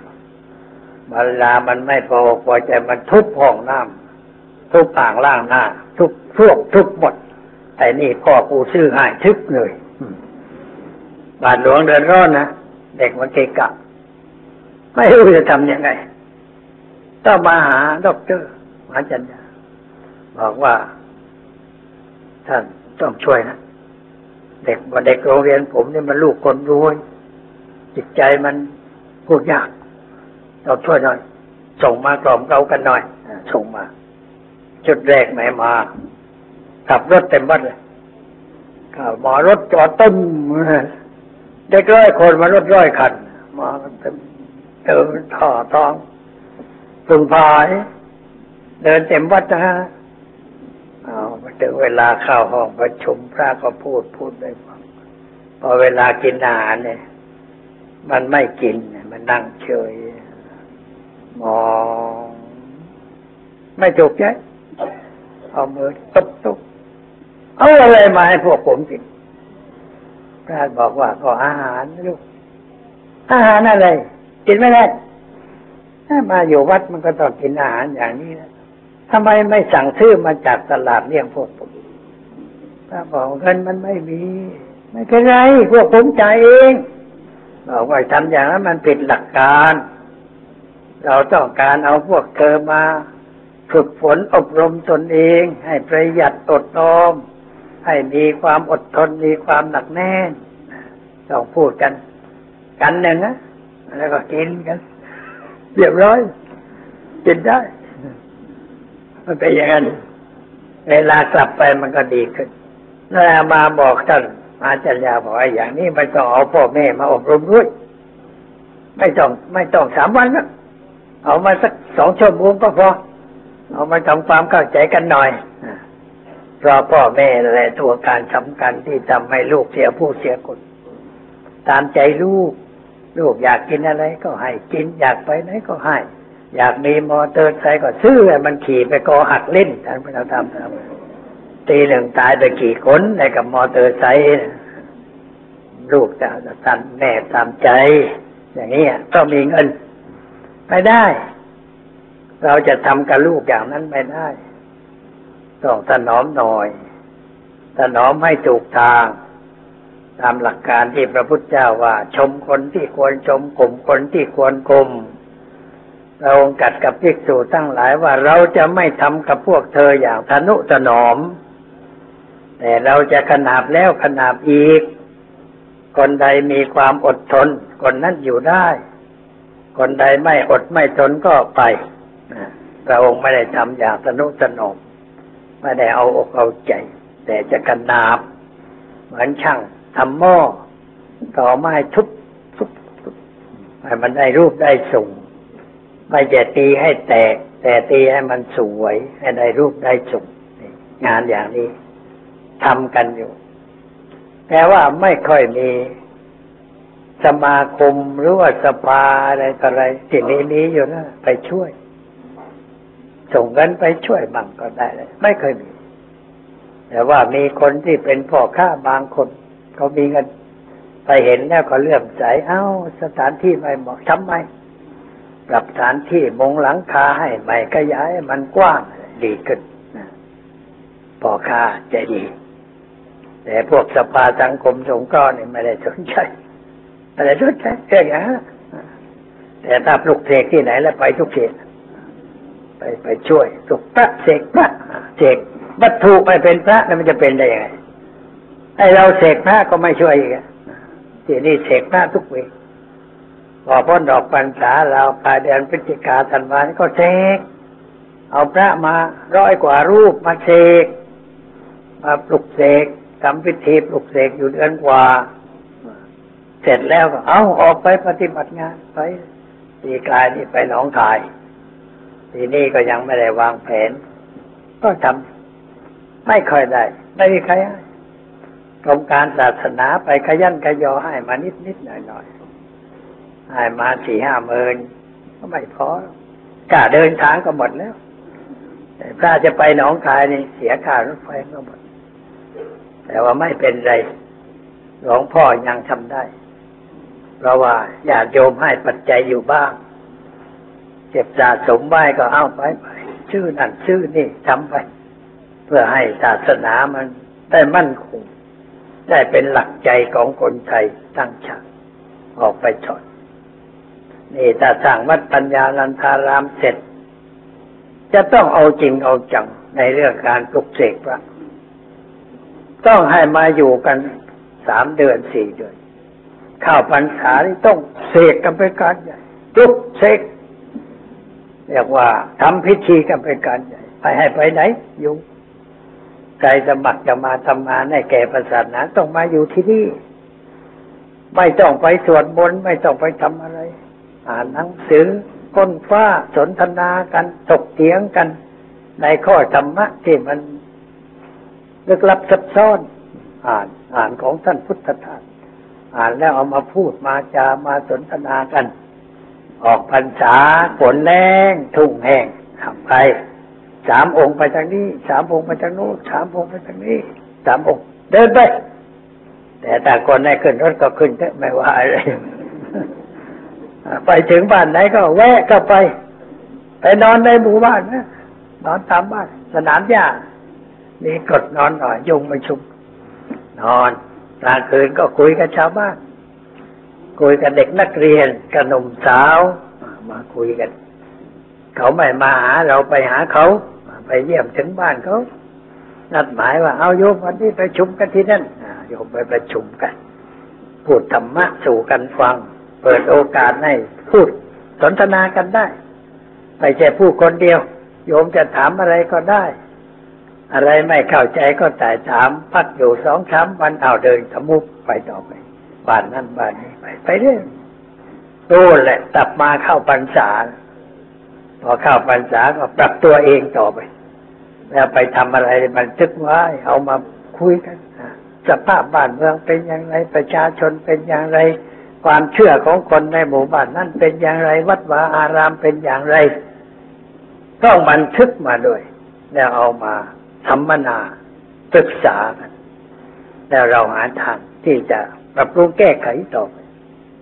เวลามันไม่พอพอใจมันทุบห้องน้ำทุบอ่างล่างหน้า ทุบพวกทุบหมดไอ้นี่พ่อกูซื้อให้ทึบเลยบาทหลวงเดินร้อนนะเด็กมันเกะกะ ไม่รู้จะทำยังไง ต้องมาหาด็อกเตอร์มาจันยาบอกว่า ท่านต้องช่วยนะ เด็กว่าเด็กโรงเรียนผมนี่มันลูกคนรวย จิตใจมันพูดยากต้องช่วยหน่อย ส่งมากล่อมเกลากันหน่อยส่งมา ชุดแรกไหนมา ขับรถเต็มวัดเลยขับมารถจอดเต็มเด็กร้อยคนมารถร้อยคัน มาเต็ม เดินท่อทองพึงพาย เดินเต็มวัดนะฮะเอาถึงเวลาเข้าห้องประชุมพระก็พูดพูดไปฟังพอเวลากินอาหารเนี่ย มันไม่กินมันนั่งเฉยมองไม่จบใจเอามือตบตุบเอาอะไรมาให้พวกผมกินพระบอกว่าก็อาหารลูกอาหารอะไร กินไม่ได้ ถ้ามาอยู่วัดมันก็ต้องกินอาหารอย่างนี้นะทำไมไม่สั่งซื้อมาจากตลาดเลี้ยงพวกผมพระบอกเงินมันไม่มี ไม่เป็นไรพวกผมจ่ายเองบอกว่าทำอย่างนั้นมันผิดหลักการ เราต้องการเอาพวกเธอมาฝึกฝนอบรมตนเอง ให้ประหยัดอดออมให้มีความอดทนมีความหนักแน่นต้องพูดกัน กันหนึ่งนะ แล้วก็กินกันเรียบร้อยกินได้ มันเป็นอย่างนั้น เวลากลับไปมันก็ดีขึ้นแล้วมาบอกท่านอาจารย์ยาบอกไอ้อย่างนี้ไม่ต้องเอาพ่อแม่มาอบรมด้วย ไม่ต้อง ไม่ต้องสามวันนะเอามาสักสองชั่วโมงก็พอ เอามาทำความเข้าใจกันหน่อยเพราะพ่อแม่แหละตัวการสำคัญที่ทำให้ลูกเสียผู้เสียคนตามใจลูก ลูกอยากกินอะไรก็ให้กินอยากไปไหนก็ให้ อยากมีมอเตอร์ไซค์ก็ซื้อให้มันขี่ไปกอหักเล่นท่านพระธรรมตีหนึ่งตายไปกี่คนในกับมอเตอร์ไซค์ลูกจะตามแม่ตามใจ อย่างนี้ก็มีเงินไม่ได้ เราจะทำกับลูกอย่างนั้นไม่ได้ต้องถนอมหน่อยถนอมให้ถูกทาง ตามหลักการที่พระพุทธเจ้าว่า ชมคนที่ควรชมกลุ่มคนที่ควรกลุ่มเรากัดกับภิกษุทั้งหลายว่าเราจะไม่ทำกับพวกเธออย่างทนุถนอม แต่เราจะขนาบแล้วขนาบอีก คนใดมีความอดทน คนนั้นอยู่ได้ คนใดไม่อดไม่ทนก็ไปพระองค์ไม่ได้ทำอย่างสนุสนอมไม่ได้เอาอกเอาใจ แต่จะกันนาบ เหมือนช่าง ทำหม้อต่อไม้ทุบทุบทุบให้มันได้รูปได้สูงไม่จะตีให้แตก แต่ตีให้มันสวย ให้ได้รูปได้สูงงานอย่างนี้ทำกันอยู่ แต่ว่าไม่ค่อยมีสมาคมหรือว่าสภาอะไรต่ออะไรที่นี้นี้อยู่นะไปช่วย ส่งกันไปช่วยบังก็ได้เลย ไม่เคยมี แต่ว่ามีคนที่เป็นพ่อค้าบางคน เขามีเงินไปเห็นแล้วก็เลื่อมใสเอ้า สถานที่ไม่เหมาะทำไมปรับสถานที่มงหลังคาให้ใหม่ขยายมันกว้างดีขึ้นพ่อค้าใจดี แต่พวกสภาสังคมสงเคราะห์นี่ไม่ได้สนใจอะไรทุกข์แค่อย่างนั้นแต่ถ้าปลุกเสกที่ไหนแล้วไปทุกเขตไปไปช่วยปลุกพระเสกพระเสกวัตถุไปเป็นพระแล้วมันจะเป็นได้ยังไง ไอเราเสกพระก็ไม่ช่วยอีกทีนี้เสกพระทุกเวพอพ้นดอกปัญษาเราปลายเดือนพฤศจิกาธันวาก็เสกเอาพระมาร้อยกว่ารูปมาเสกมาปลุกเสกทำพิธีปลุกเสกอยู่เดือนกว่า เสร็จแล้วก็เอาออกไปปฏิบัติงานไปตีกายนี่ไปหนองคาย ทีนี้ก็ยังไม่ได้วางแผน ก็ทำไม่ค่อยได้ ไม่มีใครให้ กรมการศาสนาไปขยันขยอให้มานิดนิดหน่อยหน่อยให้มาสี่ห้าหมื่นก็ไม่พอกล้าเดินทางก็หมดแล้วแต่ถ้าจะไปหนองคายนี่เสียค่ารถไฟก็หมด แต่ว่าไม่เป็นไรหลวงพ่อยังทำได้ เพราะว่าญาติโยมให้ปัจจัยอยู่บ้าง เก็บสะสมไว้ก็เอาไปไปชื่อนั่นชื่อนี่ทำไป เพื่อให้ศาสนามันได้มั่นคง ได้เป็นหลักใจของคนไทยตั้งชาติออกไปชดนี่ถ้าสร้างวัดปัญญาลันทารามเสร็จ จะต้องเอาจริงเอาจังในเรื่องการปลุกเสกพระต้องให้มาอยู่กันสามเดือนสี่เดือนข้าวพรรษาที่ต้องเสกกันไปการใหญ่จุกเสกเรียกว่าทำพิธีกันไปการใหญ่ไปให้ไปไหนอยู่ ใจสมัครจะมาทำงานให้แก่ประสาทนาต้องมาอยู่ที่นี่ ไม่ต้องไปสวดมนต์ไม่ต้องไปทำอะไร อ่านหนังสือก้นฟ้าสนทนากันตกเถียงกัน ในข้อธรรมะที่มันลึกลับซับซ้อน อ่านอ่านของท่านพุทธทาสอ่านแล้วเอามาพูดมาจามาสนทนากัน ออกพรรษาฝนแรงทุ่งแห้งทำไป สามองค์ไปทางนี้สามองค์ไปทางโน้นสามองค์ไปทางนี้สามองค์ เดินไป แต่แต่คนได้ขึ้นรถก็ขึ้นไม่ว่าอะไรไปถึงบ้านไหนก็แวะก็ไป ไปนอนในหมู่บ้านนะนอนตามบ้าน สนามหญ้ามีกดนอนหน่อยยุงมาชุมนอนกลางคืนก็คุยกับชาวบ้านคุยกับเด็กนักเรียนกับหนุ่มสาว มาคุยกัน เขาไม่มาหาเราไปหาเขา ไปเยี่ยมถึงบ้านเขานัดหมายว่าเอาโยมวันนี้ไปชุมกันที่นั่นโยมไปประชุมกัน พูดธรรมะสู่กันฟัง เปิดโอกาสให้พูดสนทนากันได้ไม่ใช่พูดคนเดียว โยมจะถามอะไรก็ได้ อะไรไม่เข้าใจก็แต่ถาม พักอยู่สองสามวันเอาเดินทะมุกไปต่อไปบ้านนั่นบ้านนี้ไปไปเรื่อยโน่นแหละตับมาเข้าปัญษา พอเข้าพรรษาก็ปรับตัวเองต่อไป แล้วไปทำอะไรมันทึกไว้เอามาคุยกันอะสภาพบ้านเมืองเป็นอย่างไรประชาชนเป็นอย่างไร ความเชื่อของคนในหมู่บ้านนั้นเป็นอย่างไร วัดวาอารามเป็นอย่างไร ต้องบันทึกมาด้วยแล้วเอามาสัมมนาปรึกษากันแล้วเราหาทางที่จะปรับปรุงแก้ไขต่อไป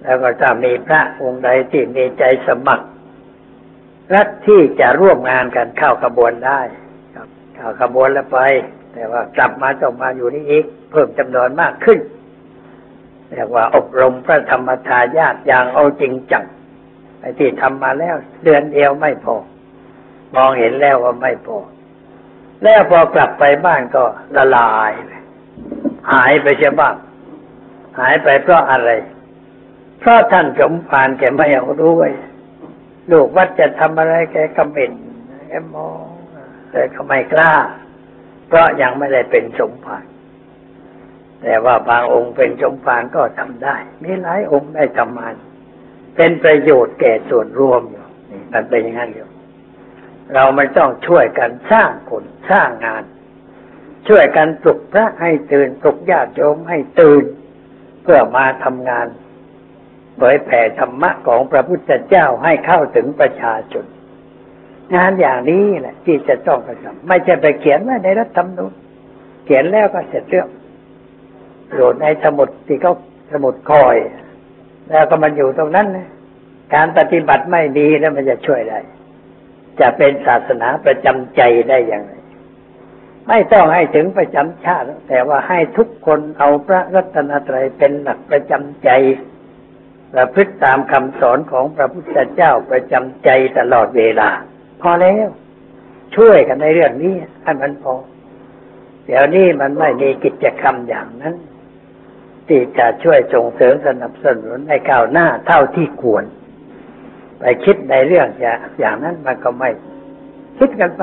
แล้วก็ถ้ามีพระองค์ใดที่มีใจสมัคร รัฐที่จะร่วมงานกันเข้าขบวนได้ครับเข้าขบวนแล้วไป แต่ว่ากลับมาต้องมาอยู่นี่อีก เพิ่มจำนวนมากขึ้นเรียกว่าอบรมพระธรรมทายาทอย่างเอาจริงจังไอ้ที่ทำมาแล้ว เดือนเดียวไม่พอ มองเห็นแล้วว่าไม่พอ แล้วพอกลับไปบ้านก็ละลายหายไปเสียบ้างหายไปเพราะอะไร เพราะท่านสมภารแกไม่เอาด้วย ลูกวัดจะทำอะไรแกก็เม็นแกมองแต่ก็ไม่กล้า เพราะยังไม่ได้เป็นสมภารแต่ว่าบางองค์เป็นสมภารก็ทำได้ มีหลายองค์ได้ทำงานเป็นประโยชน์แก่ส่วนรวมอยู่นี่มันเป็นอย่างนั้นอยู่เราไม่ต้องช่วยกันสร้างคนสร้างงาน ช่วยกันปลุกพระให้ตื่นปลุกญาติโยมให้ตื่น เพื่อมาทำงาน เผยแผ่ธรรมะของพระพุทธเจ้าให้เข้าถึงประชาชน งานอย่างนี้แหละที่จะต้องกระทำไม่ใช่ไปเขียนไว้ในรัฐธรรมนูญเขียนแล้วก็เสร็จเรื่องโหลดในสมุดที่เขาสมุดคอย แล้วก็มันอยู่ตรงนั้นนะการปฏิบัติไม่ดีแล้วมันจะช่วยได้จะเป็นศาสนาประจำใจได้อย่างไร ไม่ต้องให้ถึงประจำชาติ แต่ว่าให้ทุกคนเอาพระรัตนตรัยเป็นหลักประจำใจ ประพฤติตามคำสอนของพระพุทธเจ้าประจำใจตลอดเวลา พอแล้ว ช่วยกันในเรื่องนี้ให้มันพอ เดี๋ยวนี้มันไม่มีกิจกรรมอย่างนั้น ที่จะช่วยส่งเสริมสนับสนุนให้ก้าวหน้าเท่าที่ควร ไปคิดในเรื่องอย่างนั้นมันก็ไม่ คิดกันไป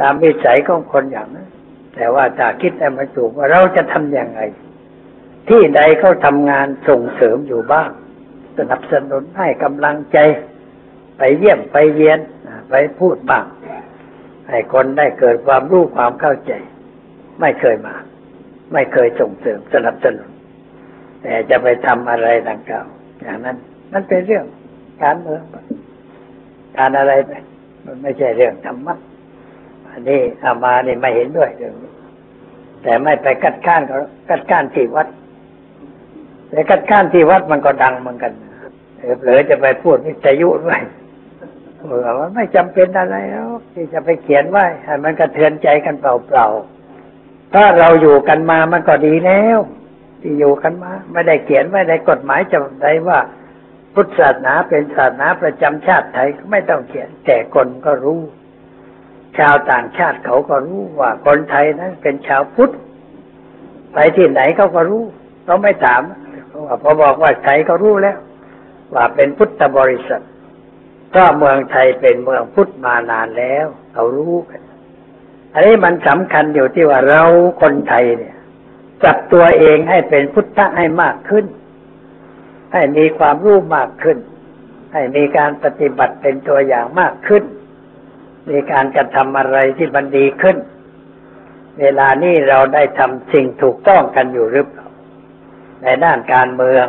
ตามวิสัยของคนอย่างนั้น แต่ว่าถ้าคิดให้มันถูกว่าเราจะทำอย่างไร ที่ใดเขาทำงานส่งเสริมอยู่บ้าง สนับสนุนให้กำลังใจ ไปเยี่ยมไปเยียนไปพูดบ้าง ให้คนได้เกิดความรู้ความเข้าใจ ไม่เคยมา ไม่เคยส่งเสริมสนับสนุน แต่จะไปทำอะไรดังกล่าวอย่างนั้น มันเป็นเรื่องการเมืองการอะไรไปมันไม่ใช่เรื่องธรรมะอันนี้อามานี่ไม่เห็นด้วยเรื่องนี้แต่ไม่ไปกัดก้านเขากัดก้านที่วัด แต่กัดก้านที่วัดมันก็ดังเหมือนกันเผลอจะไปพูดวิทยุด้วยว่าไม่จำเป็นอะไรแล้วที่จะไปเขียนไว้ให้มันกระเทือนใจกันเปล่าๆ ถ้าเราอยู่กันมามันก็ดีแล้ว ที่อยู่กันมา ไม่ได้เขียนไม่ได้กฎหมายจำได้ว่า พุทธศาสนาเป็นศาสนาประจำชาติไทยไม่ต้องเขียน แต่คนก็รู้ ชาวต่างชาติเขาก็รู้ว่าคนไทยนั้นเป็นชาวพุทธไปที่ไหนเขาก็รู้เขาไม่ถาม ว่าพอบอกว่าไทยก็รู้แล้ว ว่าเป็นพุทธบริษัทก็เมืองไทยเป็นเมืองพุทธมานานแล้วเขารู้กัน อันนี้มันสำคัญอยู่ที่ว่าเราคนไทยเนี่ยจับตัวเองให้เป็นพุทธะให้มากขึ้น ให้มีความรู้มากขึ้น ให้มีการปฏิบัติเป็นตัวอย่างมากขึ้น มีการกระทำอะไรที่มันดีขึ้น เวลานี้เราได้ทำสิ่งถูกต้องกันอยู่หรือเปล่า ในด้านการเมือง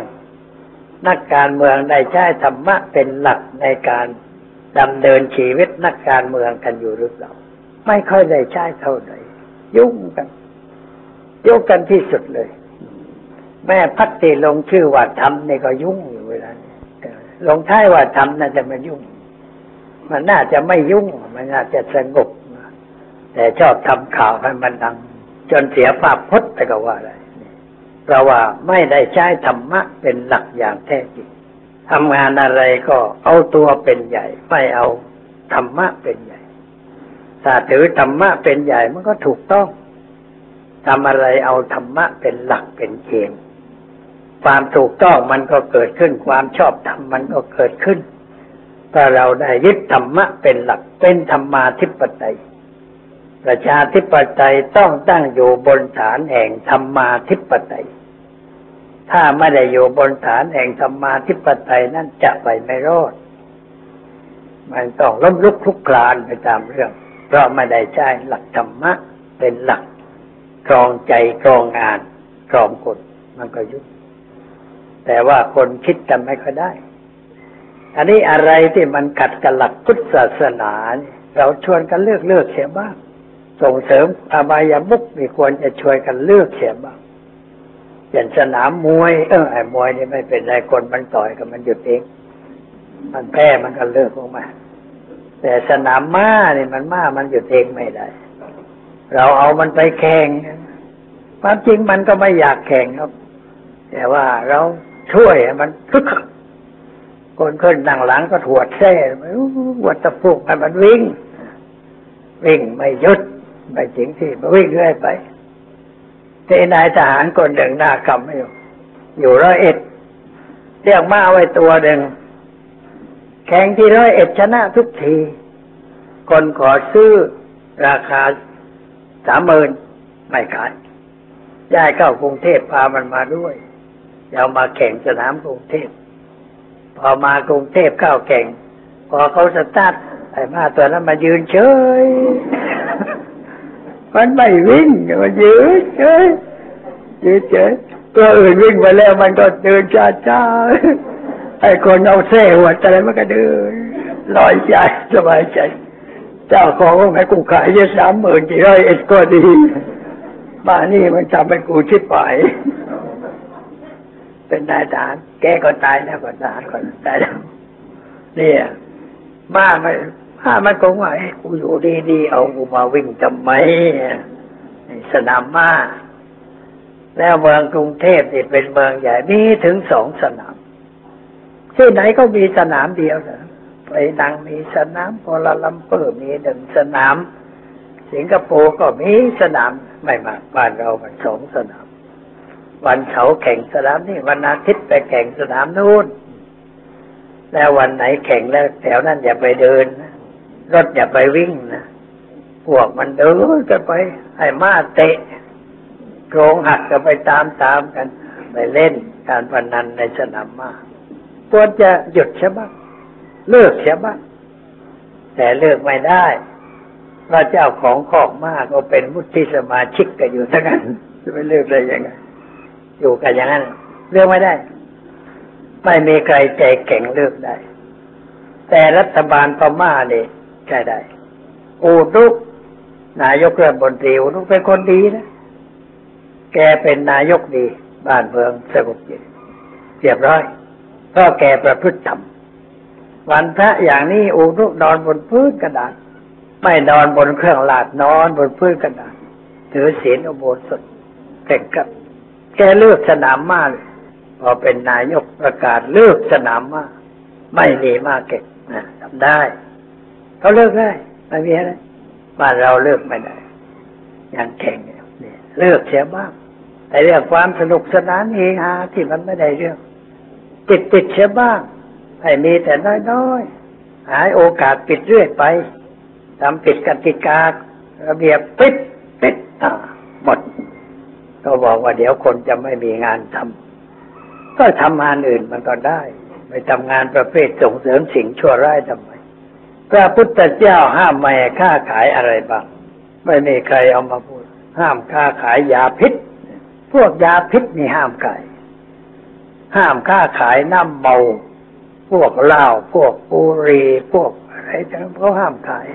นักการเมืองได้ใช้ธรรมะเป็นหลักในการดำเนินชีวิตนักการเมืองกันอยู่หรือเปล่าไม่ค่อยได้ใช้เท่าไหร่ยุ่งกันยุ่งกันที่สุดเลย แม่พัดติลงชื่อว่าทำนี่ก็ยุ่งอยู่เวลานี้ลงท้ายว่าทำน่าจะม่ยุ่ง มันน่าจะไม่ยุ่ง มันน่าจะสงบแต่ชอบทำข่าวให้มันดัง จนเสียภาพพจน์ไปก็ว่าอะไร เพราะว่าไม่ได้ใช้ธรรมะเป็นหลักอย่างแท้จริงทำงานอะไรก็เอาตัวเป็นใหญ่ ไม่เอาธรรมะเป็นใหญ่ ถ้าถือธรรมะเป็นใหญ่มันก็ถูกต้องทำอะไรเอาธรรมะเป็นหลักเป็นเกณฑ์ความถูกต้องมันก็เกิดขึ้น ความชอบธรรมมันก็เกิดขึ้นถ้าเราได้ยึดธรรมะเป็นหลักเป็นธรรมาธิปไตยประชาธิปไตยต้องตั้งอยู่บนฐานแห่งธรรมาธิปไตย ถ้าไม่ได้อยู่บนฐานแห่งธรรมาธิปไตยนั้นจะไปไม่รอด มันต้องล้มลุกคลุกคลานไปตามเรื่อง เพราะไม่ได้ใช้หลักธรรมะเป็นหลักครองใจครองงานครองคนมันก็ยุ่งแต่ว่าคนคิดจำไม่ค่อยได้ อันนี้อะไรที่มันขัดกับหลักพุทธศาสนาเนี่ยเราชวนกันเลือกเลือกเสียบ้าง ส่งเสริมอบายามุกมีควรจะช่วยกันเลือกเสียบ้าง อย่างสนามมวย เออไอ้มวยนี่ไม่เป็นไรคนมันต่อยกับมันหยุดเอง มันแพ้มันก็เลิกออกมา แต่สนามม้าเนี่ยมันม้ามันหยุดเองไม่ได้ เราเอามันไปแข่งความจริงมันก็ไม่อยากแข่งครับ แต่ว่าเราช่วยมันคึกคักคนขึ้นนั่งหลังก็ถวดแท้วัดตะพุกให้มันวิ่ง วิ่งไม่หยุดไม่จริงที่มันวิ่งเรื่อยไป แต่นายทหารคนหนึ่งหน้ากำไม่อยู่ อยู่ร้อยเอ็ดเรียกมาเอาไว้ตัวหนึ่งแข่งที่ร้อยเอ็ดชนะทุกที คนขอซื้อราคาสามหมื่นไม่ขายย้ายเข้ากรุงเทพพามันมาด้วยเอามาแข่งสนามกรุงเทพ พอมากรุงเทพเข้าแข่ง พอเขาสตาร์ทไอ้มาตัวนั้นมายืนเฉย มันไม่วิ่งมันยืนเฉยยืนเฉยตัวอื่นวิ่งไปแล้วมันก็เดินช้าๆไอ้คนเอาเส้หัวอะไรมันก็เดินลอยใจสบายใจ เจ้าของว่าไงกูขายเยอะสามหมื่นกี่ร้อยเอ็ดก็ดีมานี่มันทำให้กูชิบหายเป็นนายทหารแกก็ตายแล้วก็ทหารก็ตายแล้วเนี่ยมาไม่ มามันคงว่าไอ้กูอยู่ดีๆเอากูมาวิ่งทำไมสนามม้าแล้วเมืองกรุงเทพนี่เป็นเมืองใหญ่มีถึงสองสนาม ที่ไหนก็มีสนามเดียวนะไปนังมีสนามโกลาลัมเปอร์มีหนึ่งสนาม สิงคโปร์ก็มีสนามไม่มากบ้านเรามันสองสนาม วันเสาร์แข่งสนามนี่วันอาทิตย์ไปแข่งสนามนู้นแล้ววันไหนแข่งแล้วแถวนั้นอย่าไปเดินนะ รถอย่าไปวิ่งนะพวกมันเดินกันไป ให้มาเตะโครงหักกันไปตามตามๆกัน ไปเล่นการพนันในสนามมาควรจะหยุดใช่บ้างเลิกเสียบ้างแต่เลิกไม่ได้พระเจ้าของขอกมากก็เป็นมุทิสมาชิกกันอยู่ทั้งนั้นจะไปเลิกได้ยังไงอยู่กันอย่างนั้นเลิกไม่ได้ ไม่มีใครใจแข็งเลิกได้ แต่รัฐบาลพม่าเนี่ย ใช่ได้ อูดุกนายกรัฐมนตรีอูดุกเป็นคนดีนะ แกเป็นนายกดี บ้านเมืองสงบเย็นเรียบร้อยเพราะแกประพฤติธรรมวันพระอย่างนี้อูรุนอนบนพื้นกระดาษ ไม่นอนบนเครื่องลาดนอนบนพื้นกระดาษถือศีลอุโบสถเก่งกับ แกเลือกสนามมาเลยพอเป็นนายกประกาศเลือกสนามมาไม่มีมาเก่งนะทำได้ เขาเลิกได้ไม่มีอะไรบ้านเราเลิกไม่ได้อย่างแข่งเนี่ยเลิกเสียบ้างแต่เรื่องความสนุกสนานเฮฮาที่มันไม่ได้เรื่อง ติดติดเสียบ้างให้มีแต่น้อยๆหายโอกาสปิดเรื่อยไปทำผิดกติการะเบียบปิดปิดอ่าหมดก็บอกว่าเดี๋ยวคนจะไม่มีงานทำก็ทำงานอื่นมันก็ได้ ไม่ทำงานประเภทส่งเสริมสิ่งชั่วร้ายทำไม พระพุทธเจ้าห้ามไม่ให้ค้าขายอะไรบ้างไม่มีใครเอามาพูด ห้ามค้าขายยาพิษ พวกยาพิษนี่ห้ามขายห้ามค้าขายน้ำเมาพวกเหล้าพวกบุหรี่พวกอะไรต่างเขาห้ามขาย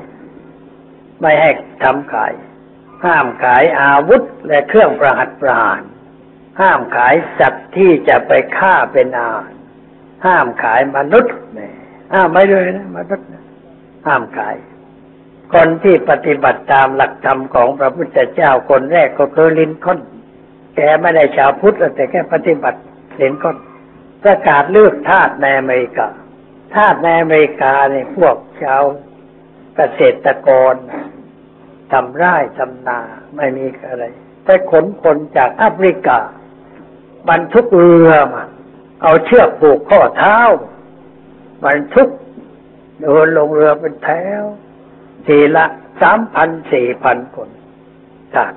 ไม่ให้ทำขาย ห้ามขายอาวุธและเครื่องประหัตประหาร ห้ามขายสัตว์ที่จะไปฆ่าเป็นอาหารห้ามขายมนุษย์เนี่ยห้ามไม่เลยนะมนุษย์ ห้ามขาย คนที่ปฏิบัติตามหลักธรรมของพระพุทธเจ้าคนแรกก็คือลินคอนแกไม่ได้ชาวพุทธแต่แค่ปฏิบัติลินคอนประกาศเลือกทาสในอเมริกาทาสในอเมริกาเนี่ยพวกชาวเกษตรกรทำไร่ทำนาไม่มีอะไรแต่ขนคนจากแอฟริกา บรรทุกเรือมา เอาเชือกผูกข้อเท้า บรรทุก เดินลงเรือเป็นแถวทีละสามพันสี่พันคนทาส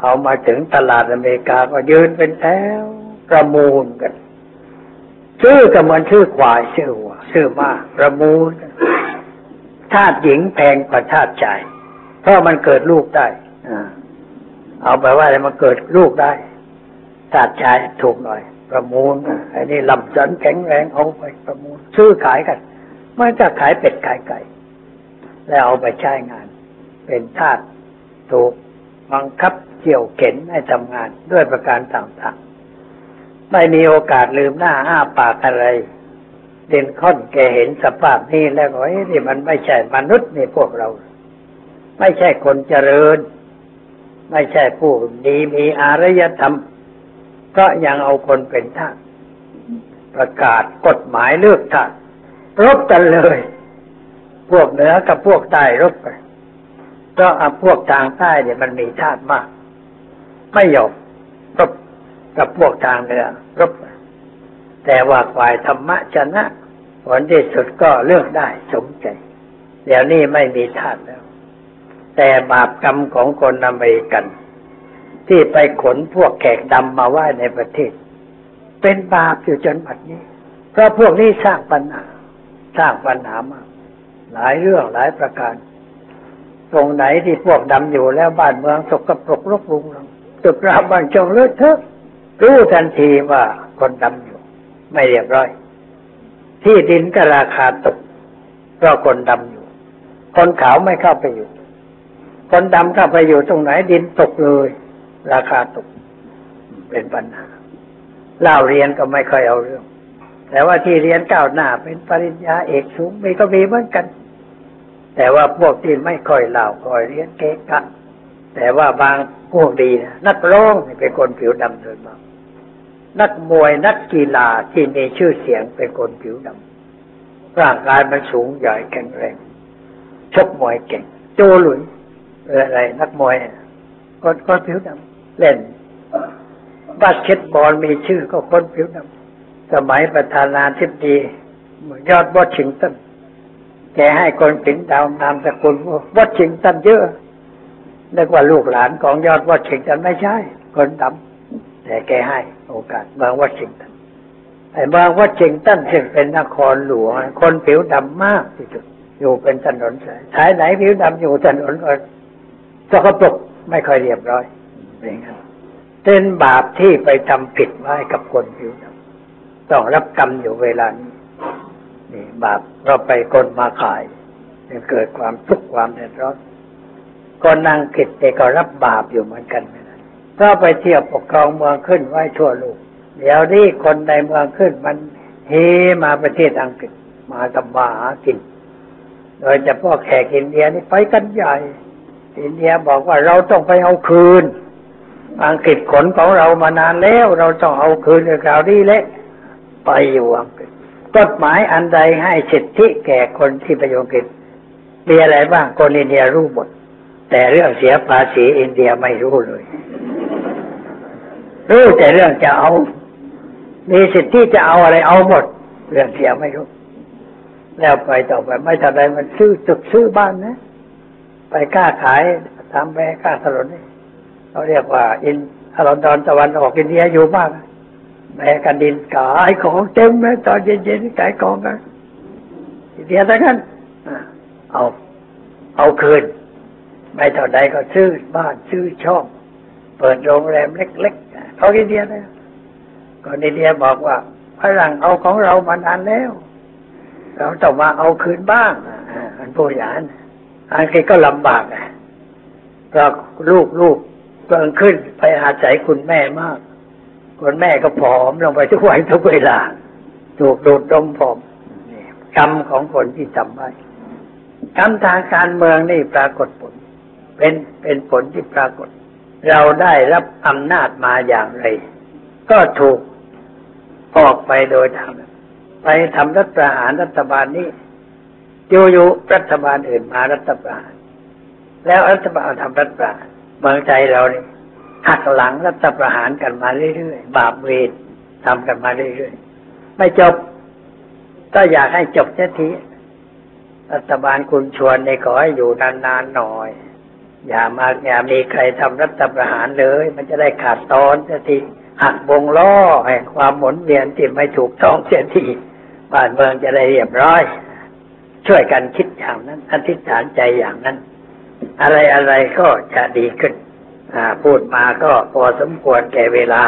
เอามาถึงตลาดอเมริกาก็ยืนเป็นแถวประมูลกัน ชื่อก็เหมือนชื่อควายชื่อวัวชื่อมาประมูลกันธาตุหญิงแพงกว่าธาตุชาย เพราะมันเกิดลูกได้อเอาไปว่าอะไรมันเกิดลูกได้ธาตุชายถูกหน่อย ประมูลอ้นี่ลำสันแข็งแรงเอาไปประมูล ซื้อขายกัน มันจะขายเป็ดขายไก่ แล้วเอาไปใช้งาน เป็นทาสถูกบังคับเกี่ยวเข็นให้ทำงานด้วยประการต่างๆ ไม่มีโอกาสลืมหน้าอ้าปากอะไร เด่นค่อนแกเห็นสภาพนี้แล้วก็เอ้ยนี่มันไม่ใช่มนุษย์นี่พวกเรา ไม่ใช่คนเจริญ ไม่ใช่ผู้ดีมีอารยธรรม ก็ยังเอาคนเป็นทาสประกาศกฎหมายเลือกทาส รบกันเลย พวกเหนือกับพวกใต้รบกันก็เอาพวกทางใต้เนี่ยมันมีชาติมาก ไม่ยอมรบกับพวกทางเหนือรบ แต่ว่าฝ่ายธรรมะชนะผลที่สุดก็เลือกได้สมใจ เดี๋ยวนี้ไม่มีทาสแล้ว แต่บาปกรรมของคนอเมริกัน ที่ไปขนพวกแขกดำมาไหว้ในประเทศ เป็นบาปอยู่จนบัดนี้ เพราะพวกนี้สร้างปัญหา สร้างปัญหามาก หลายเรื่องหลายประการ ตรงไหนที่พวกดำอยู่แล้วบ้านเมืองสกปรกรกรุงรังตึกราบ้านจงเลือดเถอะรู้ทันทีว่าคนดำอยู่ ไม่เรียบร้อย ที่ดินก็ราคาตกเพราะคนดำอยู่ คนขาวไม่เข้าไปอยู่ คนดำเข้าไปอยู่ตรงไหนดินตกเลย ราคาตกเป็นปัญหาเล่าเรียนก็ไม่ค่อยเอาเรื่อง แต่ว่าที่เรียนก้าวหน้าเป็นปริญญาเอกสูงมีก็มีเหมือนกัน แต่ว่าพวกที่ไม่ค่อยเล่าค่อยเรียนเกะกะแต่ว่าบางพวกดีนะนักร้องเป็นคนผิวดำโดยมากนักมวยนักกีฬาที่มีชื่อเสียงเป็นคนผิวดำร่างกายมันสูงใหญ่แข็งแรงชกมวยเก่ง โจหลุยส์อะไร นักมวยคนคนผิวดำเล่นบาสเกตบอลมีชื่อก็คนผิวดำ สมัยประธานาธิบดียอดวอชิงตันแกให้คนผิวดำนามสกุลวอชิงตันเยอะนึกว่าลูกหลานของยอดวอชิงตันไม่ใช่ คนดำแต่แกให้โอกาสเมืองวอชิงตันไอ้เมืองวอชิงตันซึ่งเป็นนครหลวงคนผิวดำมากที่สุดอยู่เป็นถนนสายสายไหนผิวดำอยู่ถนนก็สกปรกไม่ค่อยเรียบร้อยเป็นงั้นเป็นบาปที่ไปทำผิดไว้กับคนผิวดำ ต้องรับกรรมอยู่เวลานี้นี่บาปเราไปคนมาขายจะเกิดความทุกข์ความเดือดร้อนคนนางกิจเก็รับบาปอยู่เหมือนกันก็ไปเที่ยวปกครองเมืองขึ้นไว้ทั่วโลกเดี๋ยวนี้คนในเมืองขึ้นมันเฮมาประเทศอังกฤษมาทำมาหากิน โดยเฉพาะแขกอินเดียนี่ไปกันใหญ่ อินเดียบอกว่าเราต้องไปเอาคืน อังกฤษขนของเรามานานแล้ว เราต้องเอาคืนในคราวนี้แหละ ไปอยู่อังกฤษกฎหมายอันใดให้สิทธิแก่คนที่ไปอยู่อังกฤษมีอะไรบ้างคนอินเดียรู้หมด แต่เรื่องเสียภาษีอินเดียไม่รู้เลย รู้แต่เรื่องจะเอา มีสิทธิจะเอาอะไรเอาหมด เรื่องเสียไม่รู้แล้วไปต่อไปไม่ทันใดมันซื้อจุดซื้อบ้านนะ ไปกล้าขายทำแม่กล้าถนนนี่เขาเรียกว่า อินถนนตอนตะวันออกอินเดียอยู่มาก แม่กันดินขายของเต็มไหมตอนเย็นๆขายของกันเดียทั้งนั้นเอา เอาคืน ไม่เท่าใดก็ซื้อบ้านซื้อช่อง เปิดโรงแรมเล็กๆเขาอินเดียนะก็อินเดียบอกว่าฝรั่งเอาของเรามานานแล้ว เราต้องมาเอาคืนบ้างอันพูดอย่างนั้นอันนี้ก็ลำบากอะเพราะลูกลูกเกิงขึ้นไปอาศัยคุณแม่มาก คุณแม่ก็ผอมลงไปทุกวันทุกเวลา ถูกดูดดมผอมกรรมของคนที่ทำไว้กรรมทางการเมืองนี่ปรากฏผล เป็นเป็นผลที่ปรากฏ เราได้รับอำนาจมาอย่างไร ก็ถูกออกไปโดยทางไปทำรัฐประหารรัฐบาลนี้อยู่ๆรัฐบาลอื่นมารัฐประหารแล้วรัฐบาลทำรัฐประหารเมืองใจเราเนี่ย หักหลังรัฐประหารกันมาเรื่อยๆ บาปเวรทำกันมาเรื่อยๆ ไม่จบ ก็อยากให้จบเสียทีรัฐบาลคุณชวนในขอให้อยู่นานๆหน่อย อย่ามาอย่ามีใครทำรัฐประหารเลย มันจะได้ขาดตอนเสียทีหักวงล้อแห่งความหมุนเวียนที่ไม่ถูกต้องเสียทีบ้านเมืองจะได้เรียบร้อย ช่วยกันคิดอย่างนั้นอธิษฐานใจอย่างนั้น อะไรอะไรก็จะดีขึ้น พูดมาก็พอสมควรแก่เวลา